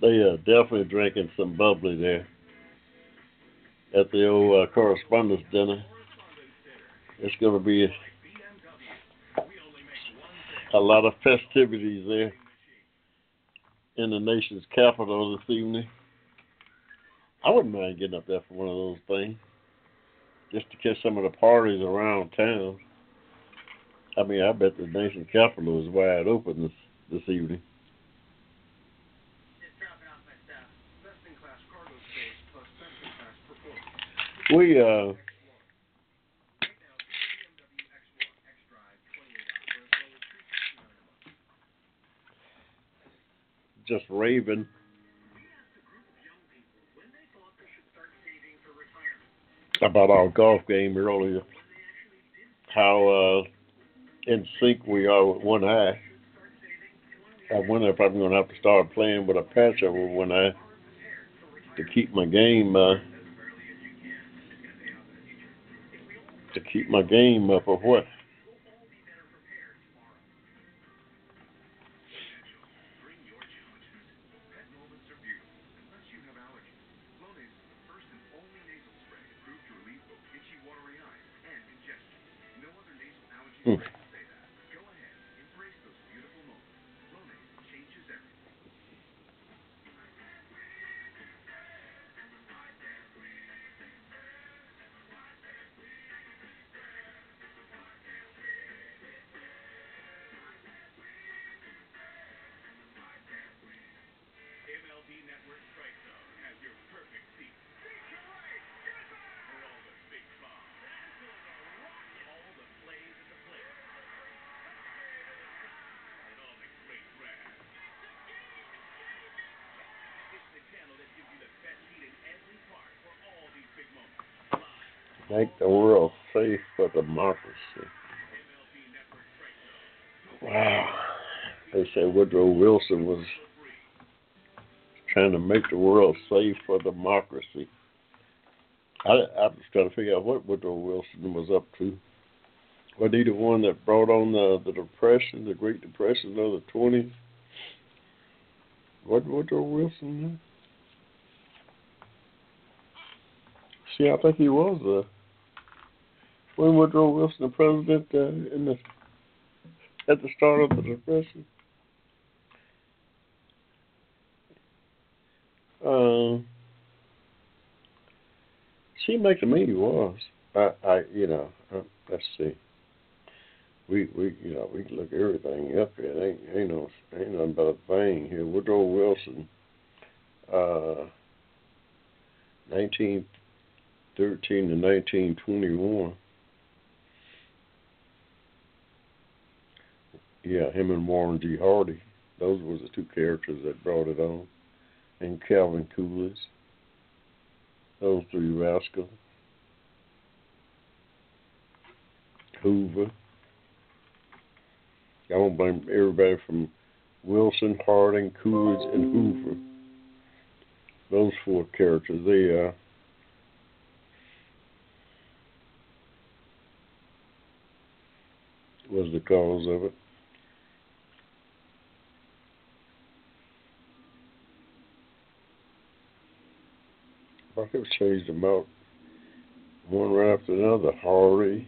they are definitely drinking some bubbly there at the old uh, correspondence dinner. It's going to be a, a lot of festivities there in the nation's capital this evening. I wouldn't mind getting up there for one of those things just to catch some of the parties around town. I mean, I bet the nation's capital is wide open this, this evening. we uh just raving. About our golf game earlier, how uh, in sync we are with one eye. I wonder if I'm going to have to start playing with a patch over one eye to keep my game uh, to keep my game up or what. For democracy. Wow. They say Woodrow Wilson was trying to make the world safe for democracy. I, I was trying to figure out what Woodrow Wilson was up to. Was he the one that brought on the, the Depression, the Great Depression of the 20s? What Woodrow Wilson? See, I think he was uh, when Woodrow Wilson the president uh, in the at the start of the Depression. Um, seemed like to me he was. I, I, you know, uh, let's see. We, we, you know, we can look everything up here. Ain't, ain't no, ain't nothing but a thing here. Woodrow Wilson, uh, nineteen thirteen to nineteen twenty one. Yeah, him and Warren G. Hardy. Those were the two characters that brought it on. And Calvin Coolidge. Those three rascals. Hoover. I won't blame everybody from Wilson, Harding, Coolidge, and Hoover. Those four characters, they uh was the cause of it. Have changed them out one right after another. Hardy,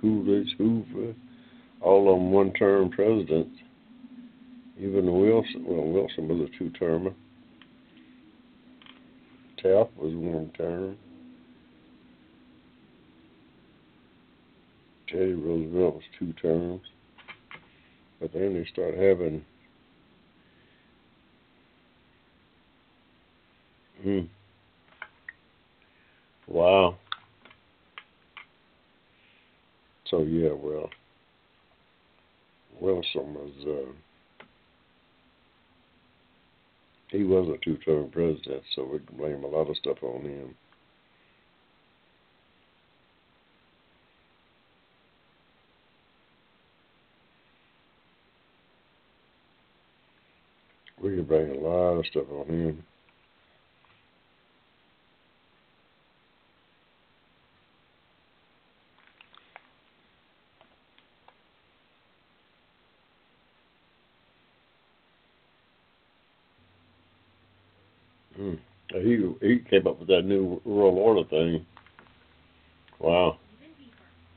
Coolidge, Hoover, all of them one term presidents. Even Wilson, well, Wilson was a two termer. Taft was one term. Teddy Roosevelt was two terms. But then they start having. Hmm. Wow. So yeah, well, Wilson was uh, he was a two-term president, so we can blame a lot of stuff on him. We can blame a lot of stuff on him. Hmm. He came up with that new world order thing. Wow. <laughs>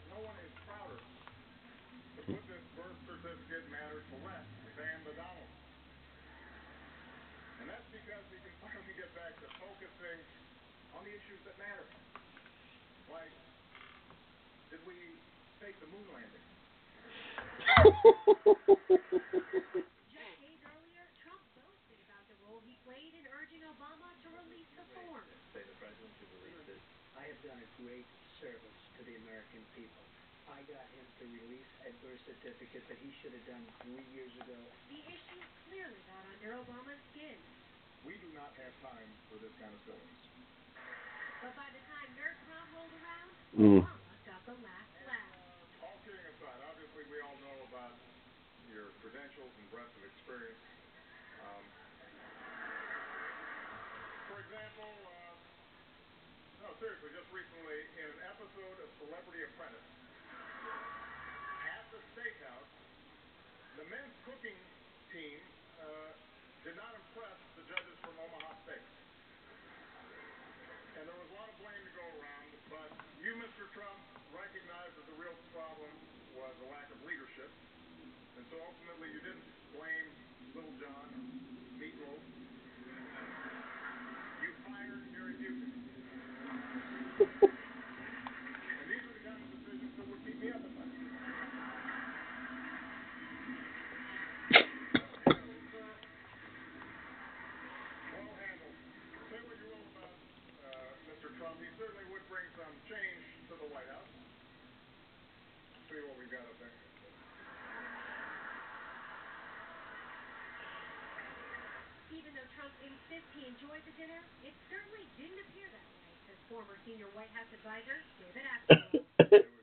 No one is prouder to put this birth certificate matters to rest than the Donald. And that's because we can finally get back to focusing on the issues that matter. Like, did we fake the moon landing? Just days earlier, Trump boasted about the role he played in urging Obama to release the form. Say the president should release this. I have done a great service to the American people. I got him to release a birth certificate that he should have done three years ago. The issue clearly got under Obama's skin. We do not have time for this kind of silliness. But by the time nerd prom rolled around, Mm. Obama got the last laugh. All kidding aside, obviously we all know about your credentials and breadth of experience. Um, for example, uh, no, seriously, just recently in an episode of Celebrity Apprentice, at the steakhouse, the men's cooking team uh, did not impress the judges from Omaha Steaks. And there was a lot of blame to go around, but you, Mr. Trump, recognized that the real problem was a lack of leadership. And so ultimately you didn't blame he enjoyed the dinner, it certainly didn't appear that way, says former senior White House advisor David Axelrod. <laughs>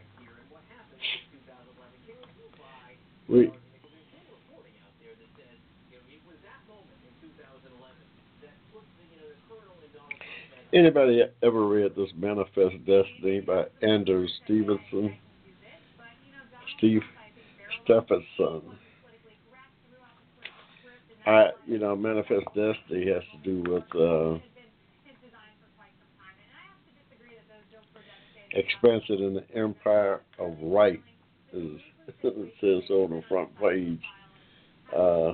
Anybody ever read this Manifest Destiny by Andrew Stevenson? Steve Stephenson. I, you know, Manifest Destiny has to do with uh, expansion in the empire of right, is <laughs> it says on the front page. Uh,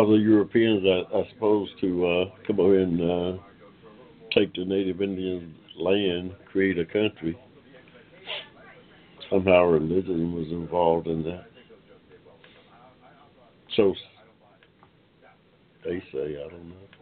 other Europeans, I, I suppose, to uh, come over and uh, take the Native Indian land, create a country. Somehow religion was involved in that. So they say, I don't know.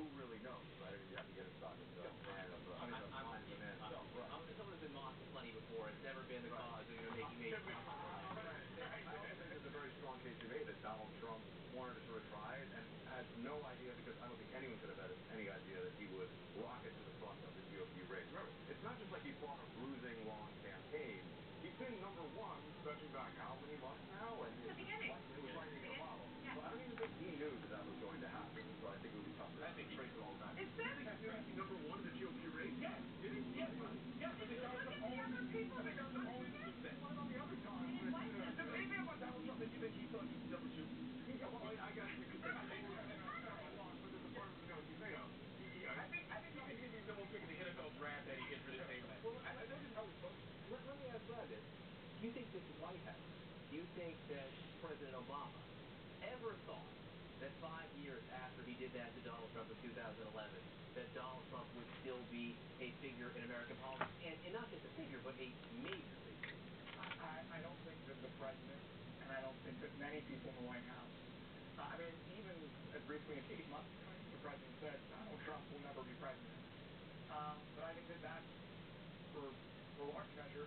as to Donald Trump in 2011, that Donald Trump would still be a figure in American politics, and, and not just a figure, but a major figure? I, I don't think that the president, and I don't think that many people in the White House, uh, I mean, even as recently as eight months ago, the president said Donald Trump will never be president. Um, but I think that that's, for, for a large measure,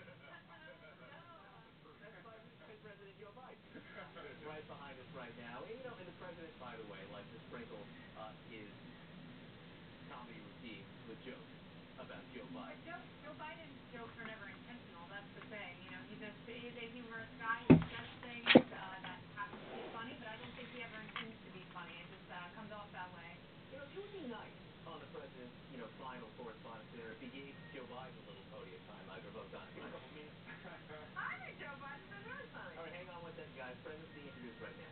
joke about Joe Biden. Joe, Joe Biden's jokes are never intentional. That's the thing. You know, he's a he's a humorous guy. He says things uh, that happen to be funny, but I don't think he ever intends to be funny. It just uh, comes off that way. You know, it would be nice on the president's, you know, final correspondence dinner if he gave Joe Biden a little podium time either of both times. I mean, <laughs> I think Joe Biden's been very funny. all right, hang on one second, guys. President's being introduced right now.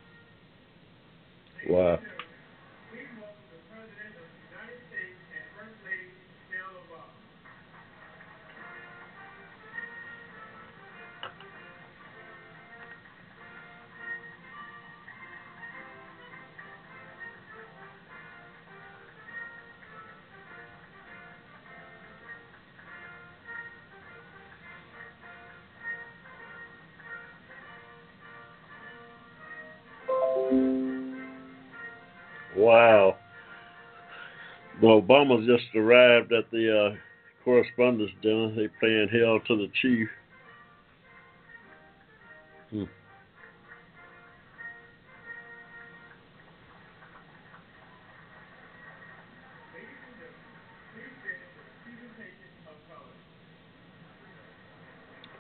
Wow. Well, Obama's just arrived at the uh, correspondence dinner. They playing Hail to the Chief. Hmm.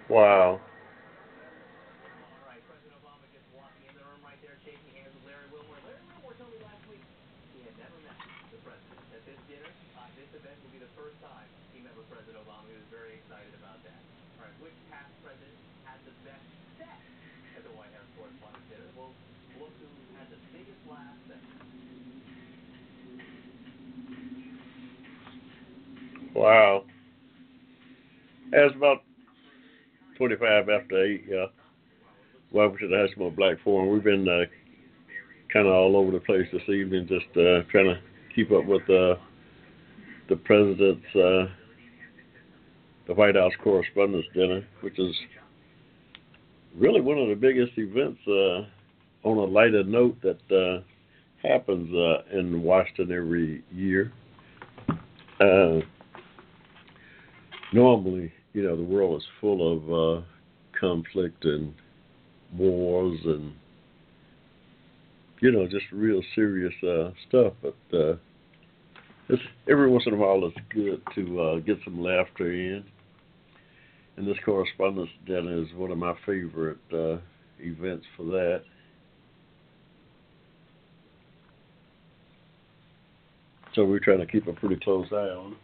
Wow. All right, President Obama just walking in the room right there, shaking hands with Larry Wilmore. Larry Wilmore told me last week he had never met the president. At this dinner, uh, this event will be the first time he met with President Obama. He was very excited about that. All right, which past president had the best sex at the White House Correspondents' Dinner? Well, look who had the biggest laugh then. Wow. It's about 25 after 8, yeah. Welcome to the Hushmo Black Forum. We've been uh, kind of all over the place this evening, just uh, trying to keep up with uh, the president's, uh, the White House Correspondents' Dinner, which is really one of the biggest events uh, on a lighter note that uh, happens uh, in Washington every year. Uh, normally, you know, the world is full of uh, conflict and wars and you know just real serious uh, stuff. But uh, it's, every once in a while, it's good to uh, get some laughter in. And this correspondence dinner is one of my favorite uh, events for that. So we're trying to keep a pretty close eye on it.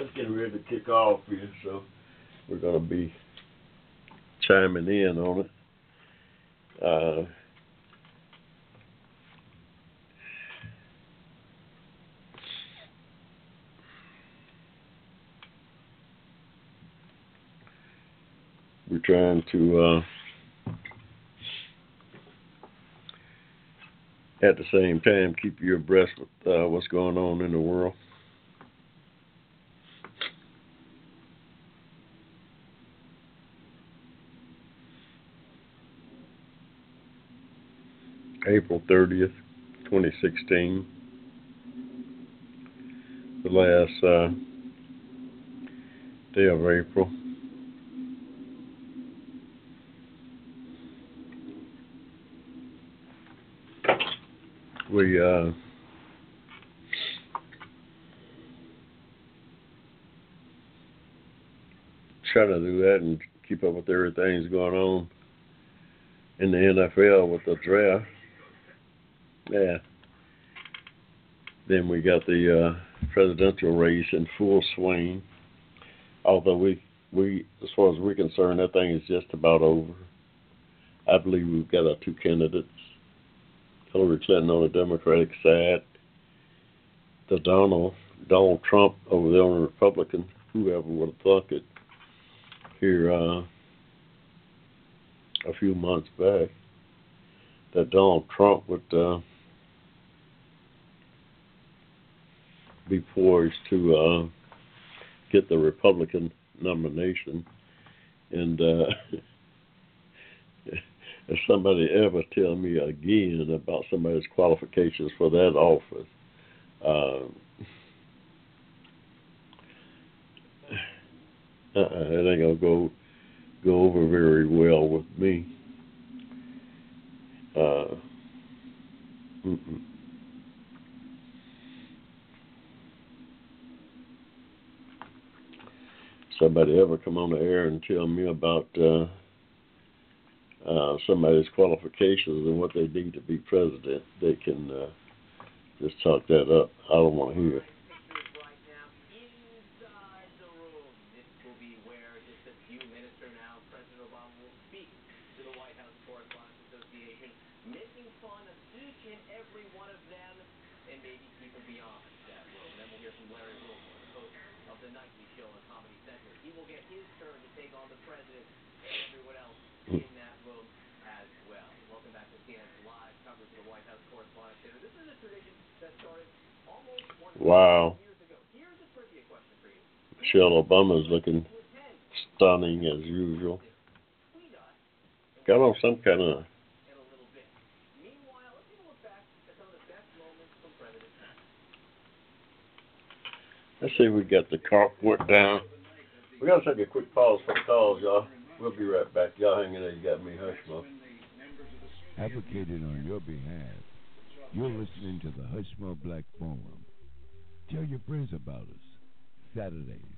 It's getting ready to kick off here, so we're going to be chiming in on it. Uh, we're trying to, uh, at the same time, keep you abreast with uh, what's going on in the world. April 30th, 2016. The last uh, day of April. We uh, try to do that and keep up with everything that's going on in the NFL with the draft. Yeah. Then we got the uh, presidential race in full swing. Although we, we, as far as we're concerned, that thing is just about over. I believe we've got our two candidates: Hillary Clinton on the Democratic side, the Donald Donald Trump over there on the Republican. Whoever would have thought it here uh, a few months back that Donald Trump would uh, be poised to uh, get the Republican nomination. And uh, <laughs> if somebody ever tell me again about somebody's qualifications for that office, uh, uh, it ain't gonna go go over very well with me. Uh, mm-mm. Somebody ever come on the air and tell me about uh, uh, somebody's qualifications and what they need to be president, they can uh, just talk that up. I don't want to hear it. right now inside the room. This will be where just a few minutes from now, President Obama will speak to the White House Correspondents Association, making fun of each and every one of them, and maybe people beyond that room. Then we'll hear from Larry Wilmore, the host of the nightly show on Comedy Central. He will get his turn to take on the president and everyone else in that room as well. Welcome back to CNN's live coverage of the White House Correspondents' Dinner. This is a tradition that started almost one Wow. years ago. Here's a trivia question for you. Michelle Obama's looking stunning as usual. Got on some kind of. Let's see if we got the carport down. We gotta take a quick pause for calls, y'all. We'll be right back. Y'all hanging there. You got me hush. Advocated on your behalf. You're listening to the Hushmo Black Forum. Tell your friends about us. Saturdays,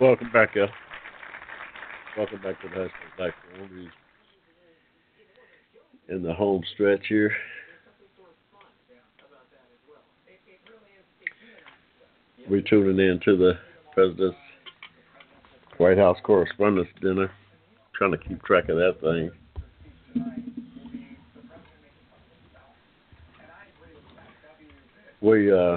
Welcome back, Al. Welcome back to the Hushmo Black in the home stretch here. We're tuning in to the President's White House Correspondents' Dinner. Trying to keep track of that thing. We uh,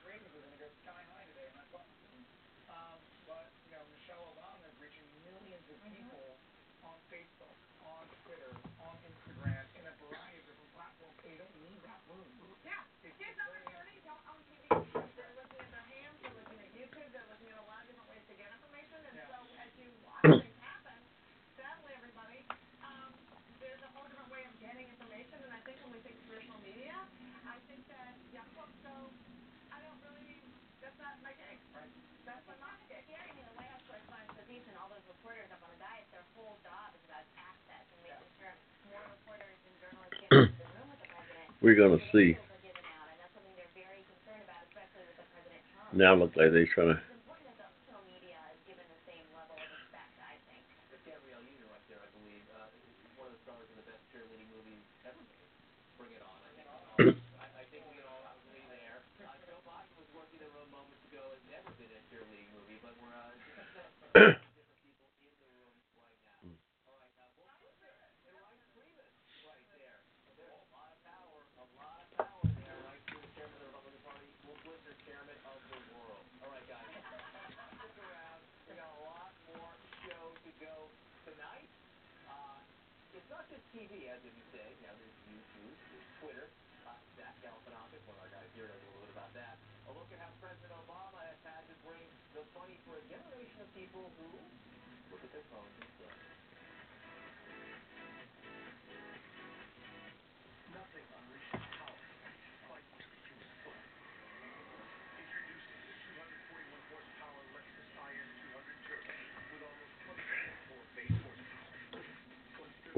reporters up on a diet, their whole job is about access and making sure more reporters and journalists get <clears throat> into the room with the president. We're going to see. Now it looks like they're trying to not just TV, as you say. Now there's YouTube, there's Twitter. Uh, Zach Galifianakis, one of our guys here, knows a little bit about that. A look at how President Obama has had to bring the money for a generation of people who look at their phones instead.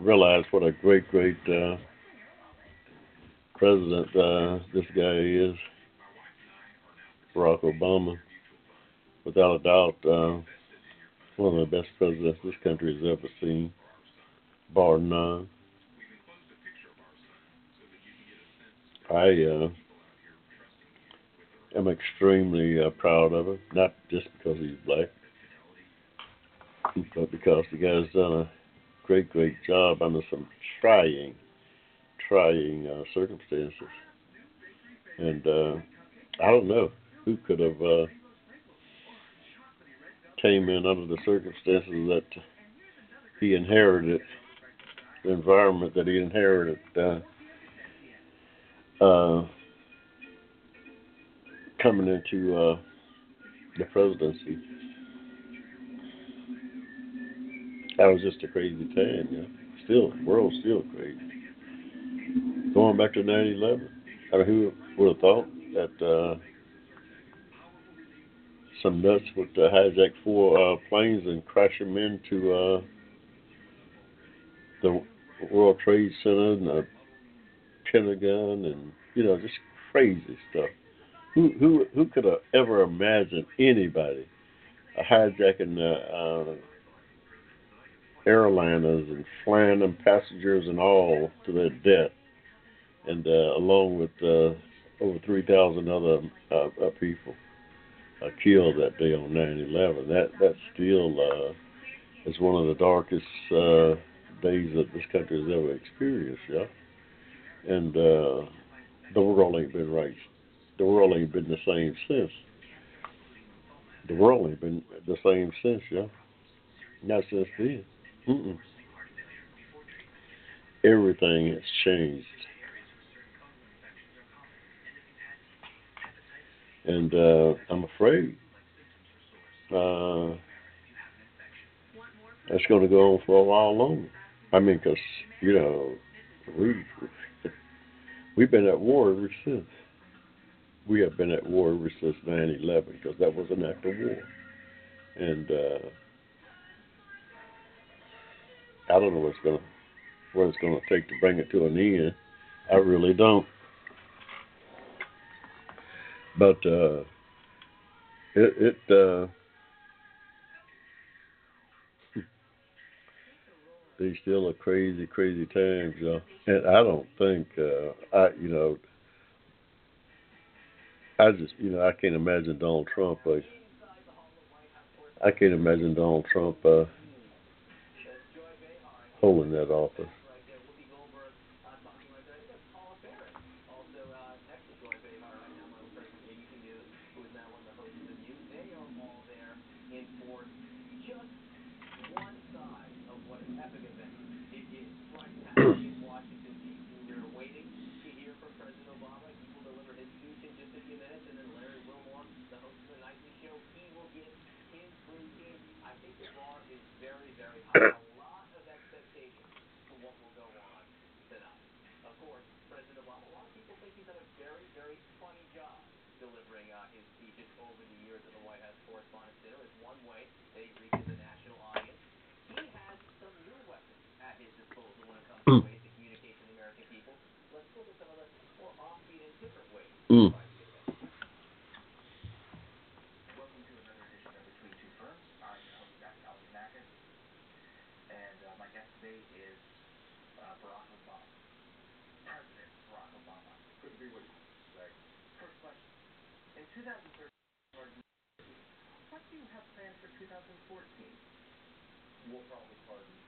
realize what a great, great uh, president uh, this guy is, Barack Obama. Without a doubt, uh, one of the best presidents this country has ever seen, bar none. I uh, am extremely uh, proud of him, not just because he's black, but because the guy's done a great, great job under some trying, trying uh, circumstances. And uh, I don't know who could have uh, came in under the circumstances that he inherited, the environment that he inherited. Uh, uh, coming into uh, the presidency. That was just a crazy time, yeah. Still, the world's still crazy. Going back to 9/11, I mean, who would have thought that uh, some nuts would uh, hijack four uh, planes and crash them into uh, the World Trade Center and the Pentagon, and you know, just crazy stuff. Who who who could have ever imagined anybody hijacking uh, uh, airliners and flying them passengers and all to their death, and uh, along with uh, over three thousand other uh, uh, people uh, killed that day on 9/11. That that still uh, is one of the darkest days that this country has ever experienced. Yeah, and the world ain't been right. The world ain't been the same since. The world ain't been the same since, yeah. Not since then. Mm-mm. Everything has changed. And uh, I'm afraid uh, that's going to go on for a while longer. I mean, because, you know, we, we've been at war ever since. We have been at war ever since 9/11 because that was an act of war, and uh, I don't know what's gonna what it's gonna take to bring it to an end. I really don't. But uh, it it uh, <laughs> these still are crazy, crazy times, y'all. And I don't think uh, I, you know, I just, you know, I can't imagine Donald Trump. Like, I can't imagine Donald Trump uh, holding that office. Mm. And uh, my guest today is uh, Barack Obama, President Barack Obama. Good to be with you. Right. First question. In 2013, what do you have planned for 2014? We'll probably pardon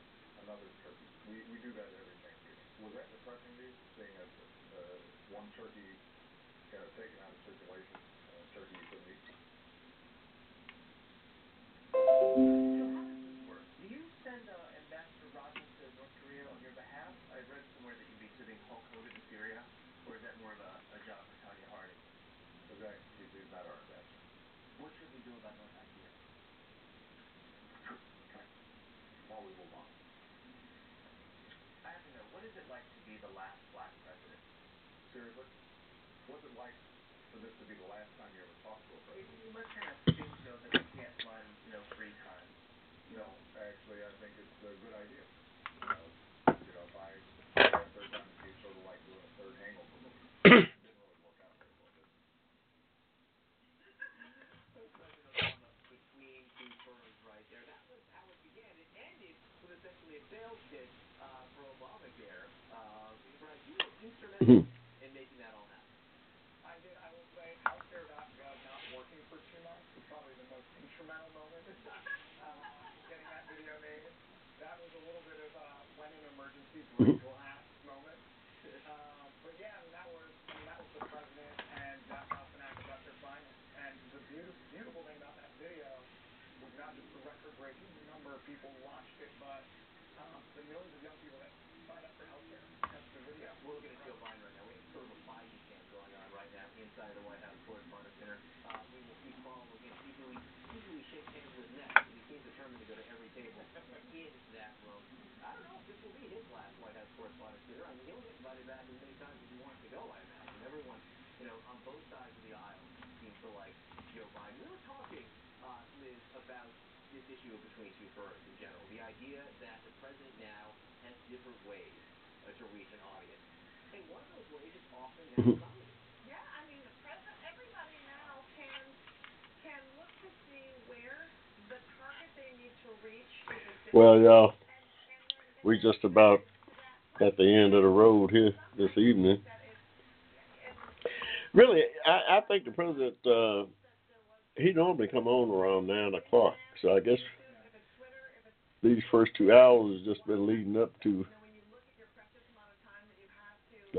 another turkey. We, we do that every Thanksgiving. Was that depressing to you, seeing as uh, one turkey kind of taken out of circulation, uh, turkey you couldn't eat? Do you send uh, Ambassador Rodman to North Korea on your behalf? I read somewhere that you'd be sending Hulk Hogan to Syria, or is that more of a, a job for Tonya Harding? Because he's, he's not our ambassador. What should we do about North Korea? While we move on. I have to know be the last black president. Seriously? What's it like for this to be the last time you ever talk to a president? You must kind of think though that you can't run, you know, three times. No, actually, I think it's a good idea. You know, you know, if I had third time, it'd sort of like doing a third hangover movie. <coughs> it didn't really work out very well, did it? President Obama between two ferns right there. That was how it began. It ended with essentially a sales pitch uh, for Obamacare. Uh, Brad, you Mm-hmm. instrumental in making that all happen. I did. I will say, healthcare.gov not working for two months was probably the most instrumental moment <laughs> uh, getting that video made. That was a little bit of a when in emergency mm-hmm. break glass moment. <laughs> Uh, but yeah, I mean, that was I mean, that was the president and Zach Galifianakis at their finest. And the beautiful, beautiful thing about that video was not just the record-breaking number of people watched it, but um, the millions of young people that signed up for healthcare because of the video. We're looking at Joe Biden right now. We have sort of a Biden camp going on right now inside the White House Correspondents' Center. Uh, we will keep following him. Usually, usually shake hands with next, he seems determined to go to every table in that room. I don't know if this will be his last White House Correspondents' Dinner. I mean, he'll get invited back as many times as he wants to go, I imagine. Everyone, you know, on both sides of the aisle seems to like Joe Biden. We were talking, uh, Liz, about this issue of between two ferns in general. The idea that the president now has different ways uh, to reach an audience. And one of those ways is often national comedy. Yeah, I mean, the president, everybody now can can look to see where the target they need to reach. Well, y'all, we just about at the end of the road here this evening. Really, I, I think the president uh, he normally come on around nine o'clock, so I guess these first two hours has just been leading up to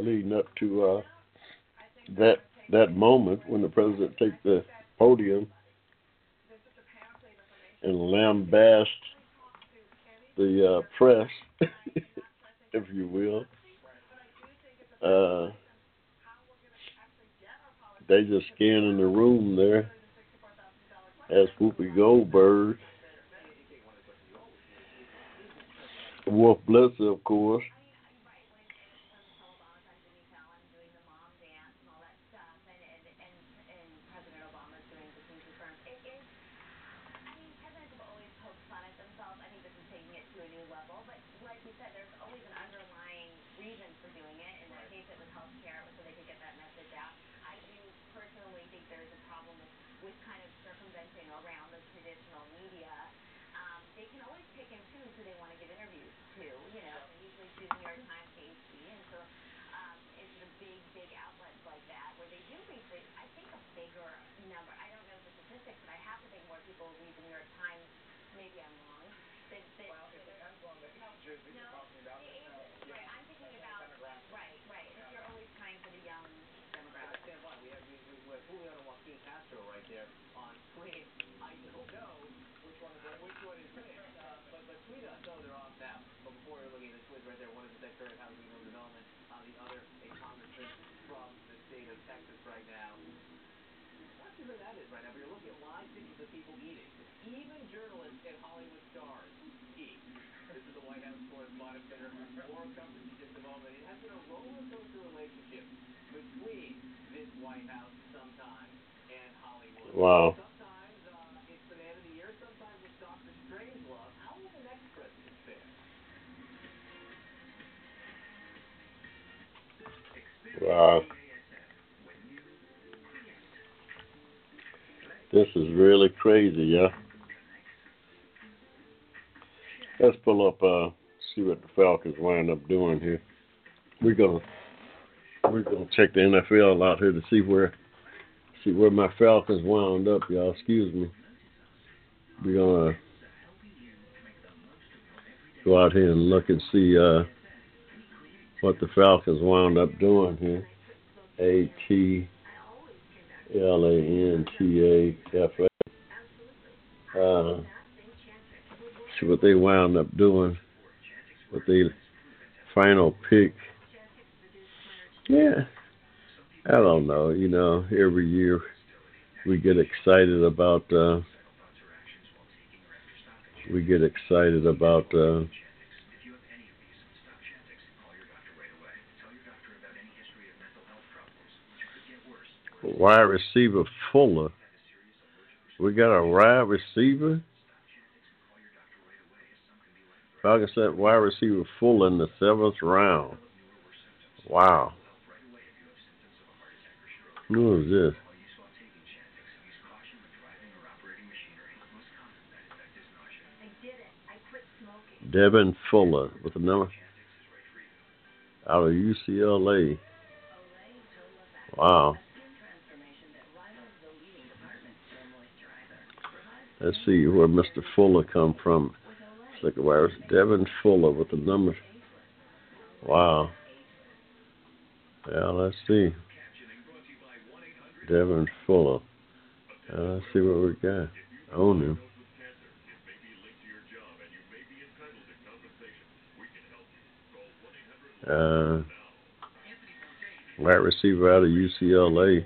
leading up to uh, that that moment when the president takes the podium and lambast the uh, press, <laughs> if you will. Uh, they just scanning the room there as Whoopi Goldberg, Wolf Blitzer, of course. Juliana Joaquin Castro right there on screen. I don't know which one, which one is which, uh, but, but tweet us. Oh, they're off now. But before you're looking at the tweets right there, one is the Secretary of Housing and Urban Development, uh, the other a congressman from the state of Texas right now. Not sure who that is right now, but you're looking at live pictures of people eating. Even journalists and Hollywood stars eat. This is the White House Correspondents' Center. More coverage in just a moment. It has been a roller coaster relationship between this White House sometimes and Hollywood. Wow. Sometimes uh, it's the man of the year. Sometimes it's Doctor Strangelove. How will the next president fare? Wow. This is really crazy, yeah. Let's pull up uh see what the Falcons wind up doing here. We're gonna we're gonna check the NFL out here to see where see where my Falcons wound up, y'all. Excuse me. We're gonna go out here and look and see uh what the Falcons wound up doing here. A T L A N T A F A. Uh, See what they wound up doing with the final pick. Yeah, I don't know. You know, every year we get excited about uh, we get excited about. Uh, wide receiver Fuller. We got a wide receiver Falcons let wide receiver full in the seventh round. Wow. Who is this? Devin Fuller with the number out of UCLA. Wow. Let's see where Mr. Fuller come from. Slicker Wires. Devin Fuller with the numbers. Wow. Yeah, let's see. Devin Fuller. Uh, let's see what we got. Own him. Uh, wide receiver out of UCLA.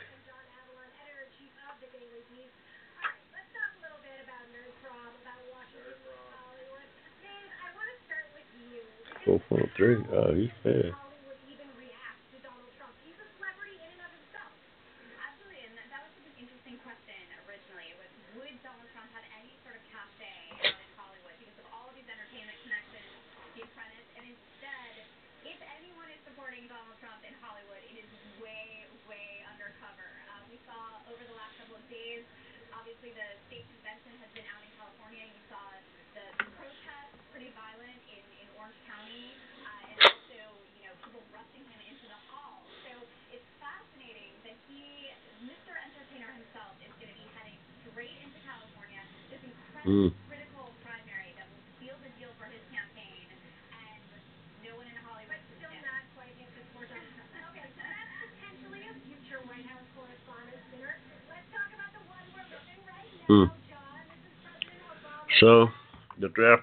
Three. Oh, he's fair.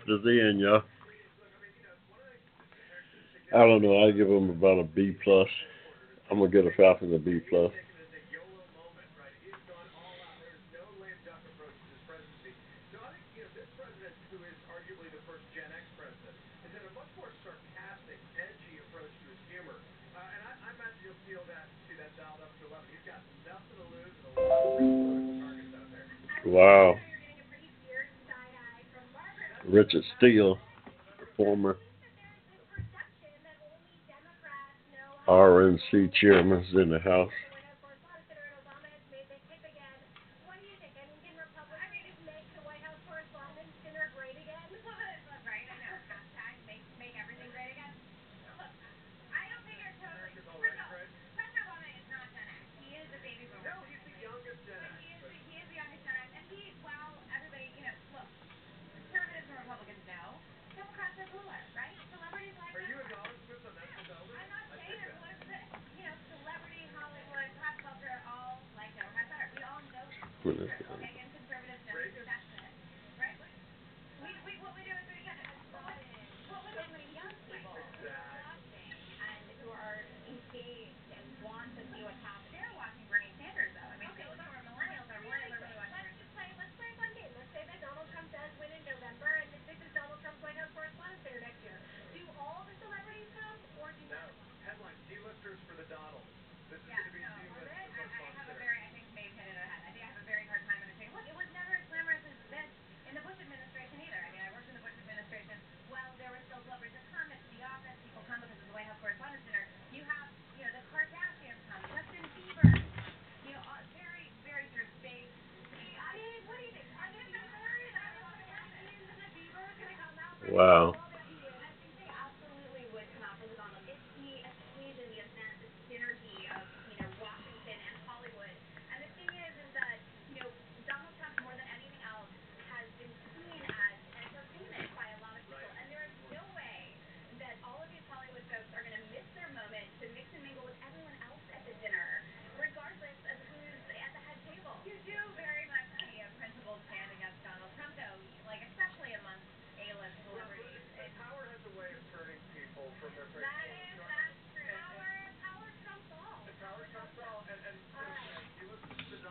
to the end, y'all. I don't know. I give them about a B plus. I'm gonna get a Falcon a B plus. Steele, former RNC chairman, is in the house.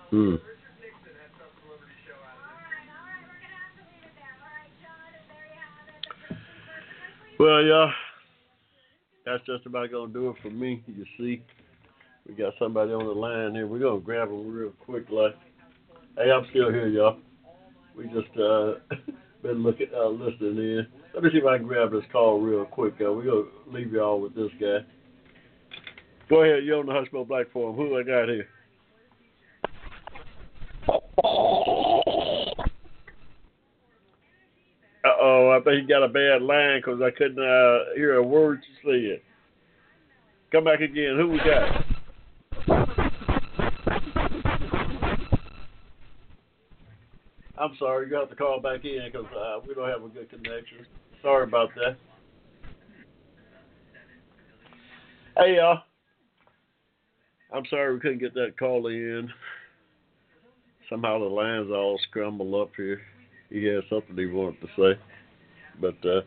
Precisely Well, y'all, that's just about gonna do it for me. You see, we got somebody on the line here. We're gonna grab them real quick, like. Hey, I'm still here, y'all. We just uh <laughs> been looking, uh, listening in. Let me see if I can grab this call real quick. Uh, we're gonna leave y'all with this guy. Go ahead, you're on the Hushmo Black Forum. Who I got here? Uh oh, I think got a bad line 'cause I couldn't uh, hear a word you said. Come back again. Who we got? I'm sorry, you have to call back in 'cause uh, we don't have a good connection. Sorry about that. Hey, y'all. I'm sorry we couldn't get that call in. Somehow the lines all scrambled up here. He had something he wanted to say. But uh,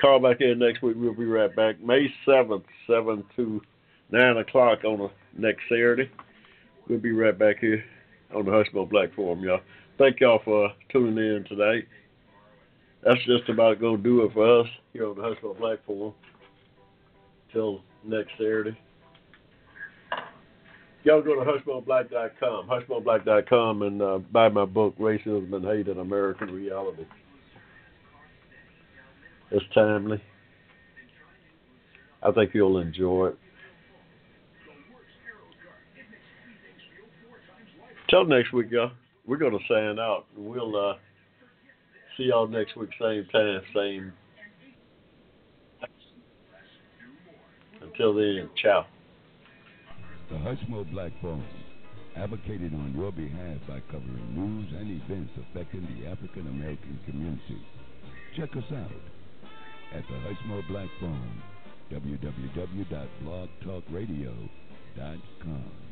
call back in next week. We'll be right back. May 7th, 7 to 9 o'clock on the next Saturday. We'll be right back here on the Hushmo Black Forum, y'all. Thank y'all for tuning in tonight. That's just about going to do it for us here on the Hushmo Black Forum. Till next Saturday. Y'all go to hushmoblack.com, hushmoblack.com, and uh, buy my book, Racism and Hate in American Reality. It's timely. I think you'll enjoy it. Till next week, y'all. We're going to sign out. We'll uh, see y'all next week, same time, same. Until then, ciao. The Hushmo Black Forum, advocated on your behalf by covering news and events affecting the African American community. Check us out at the Hushmo Black Forum, www.blogtalkradio.com.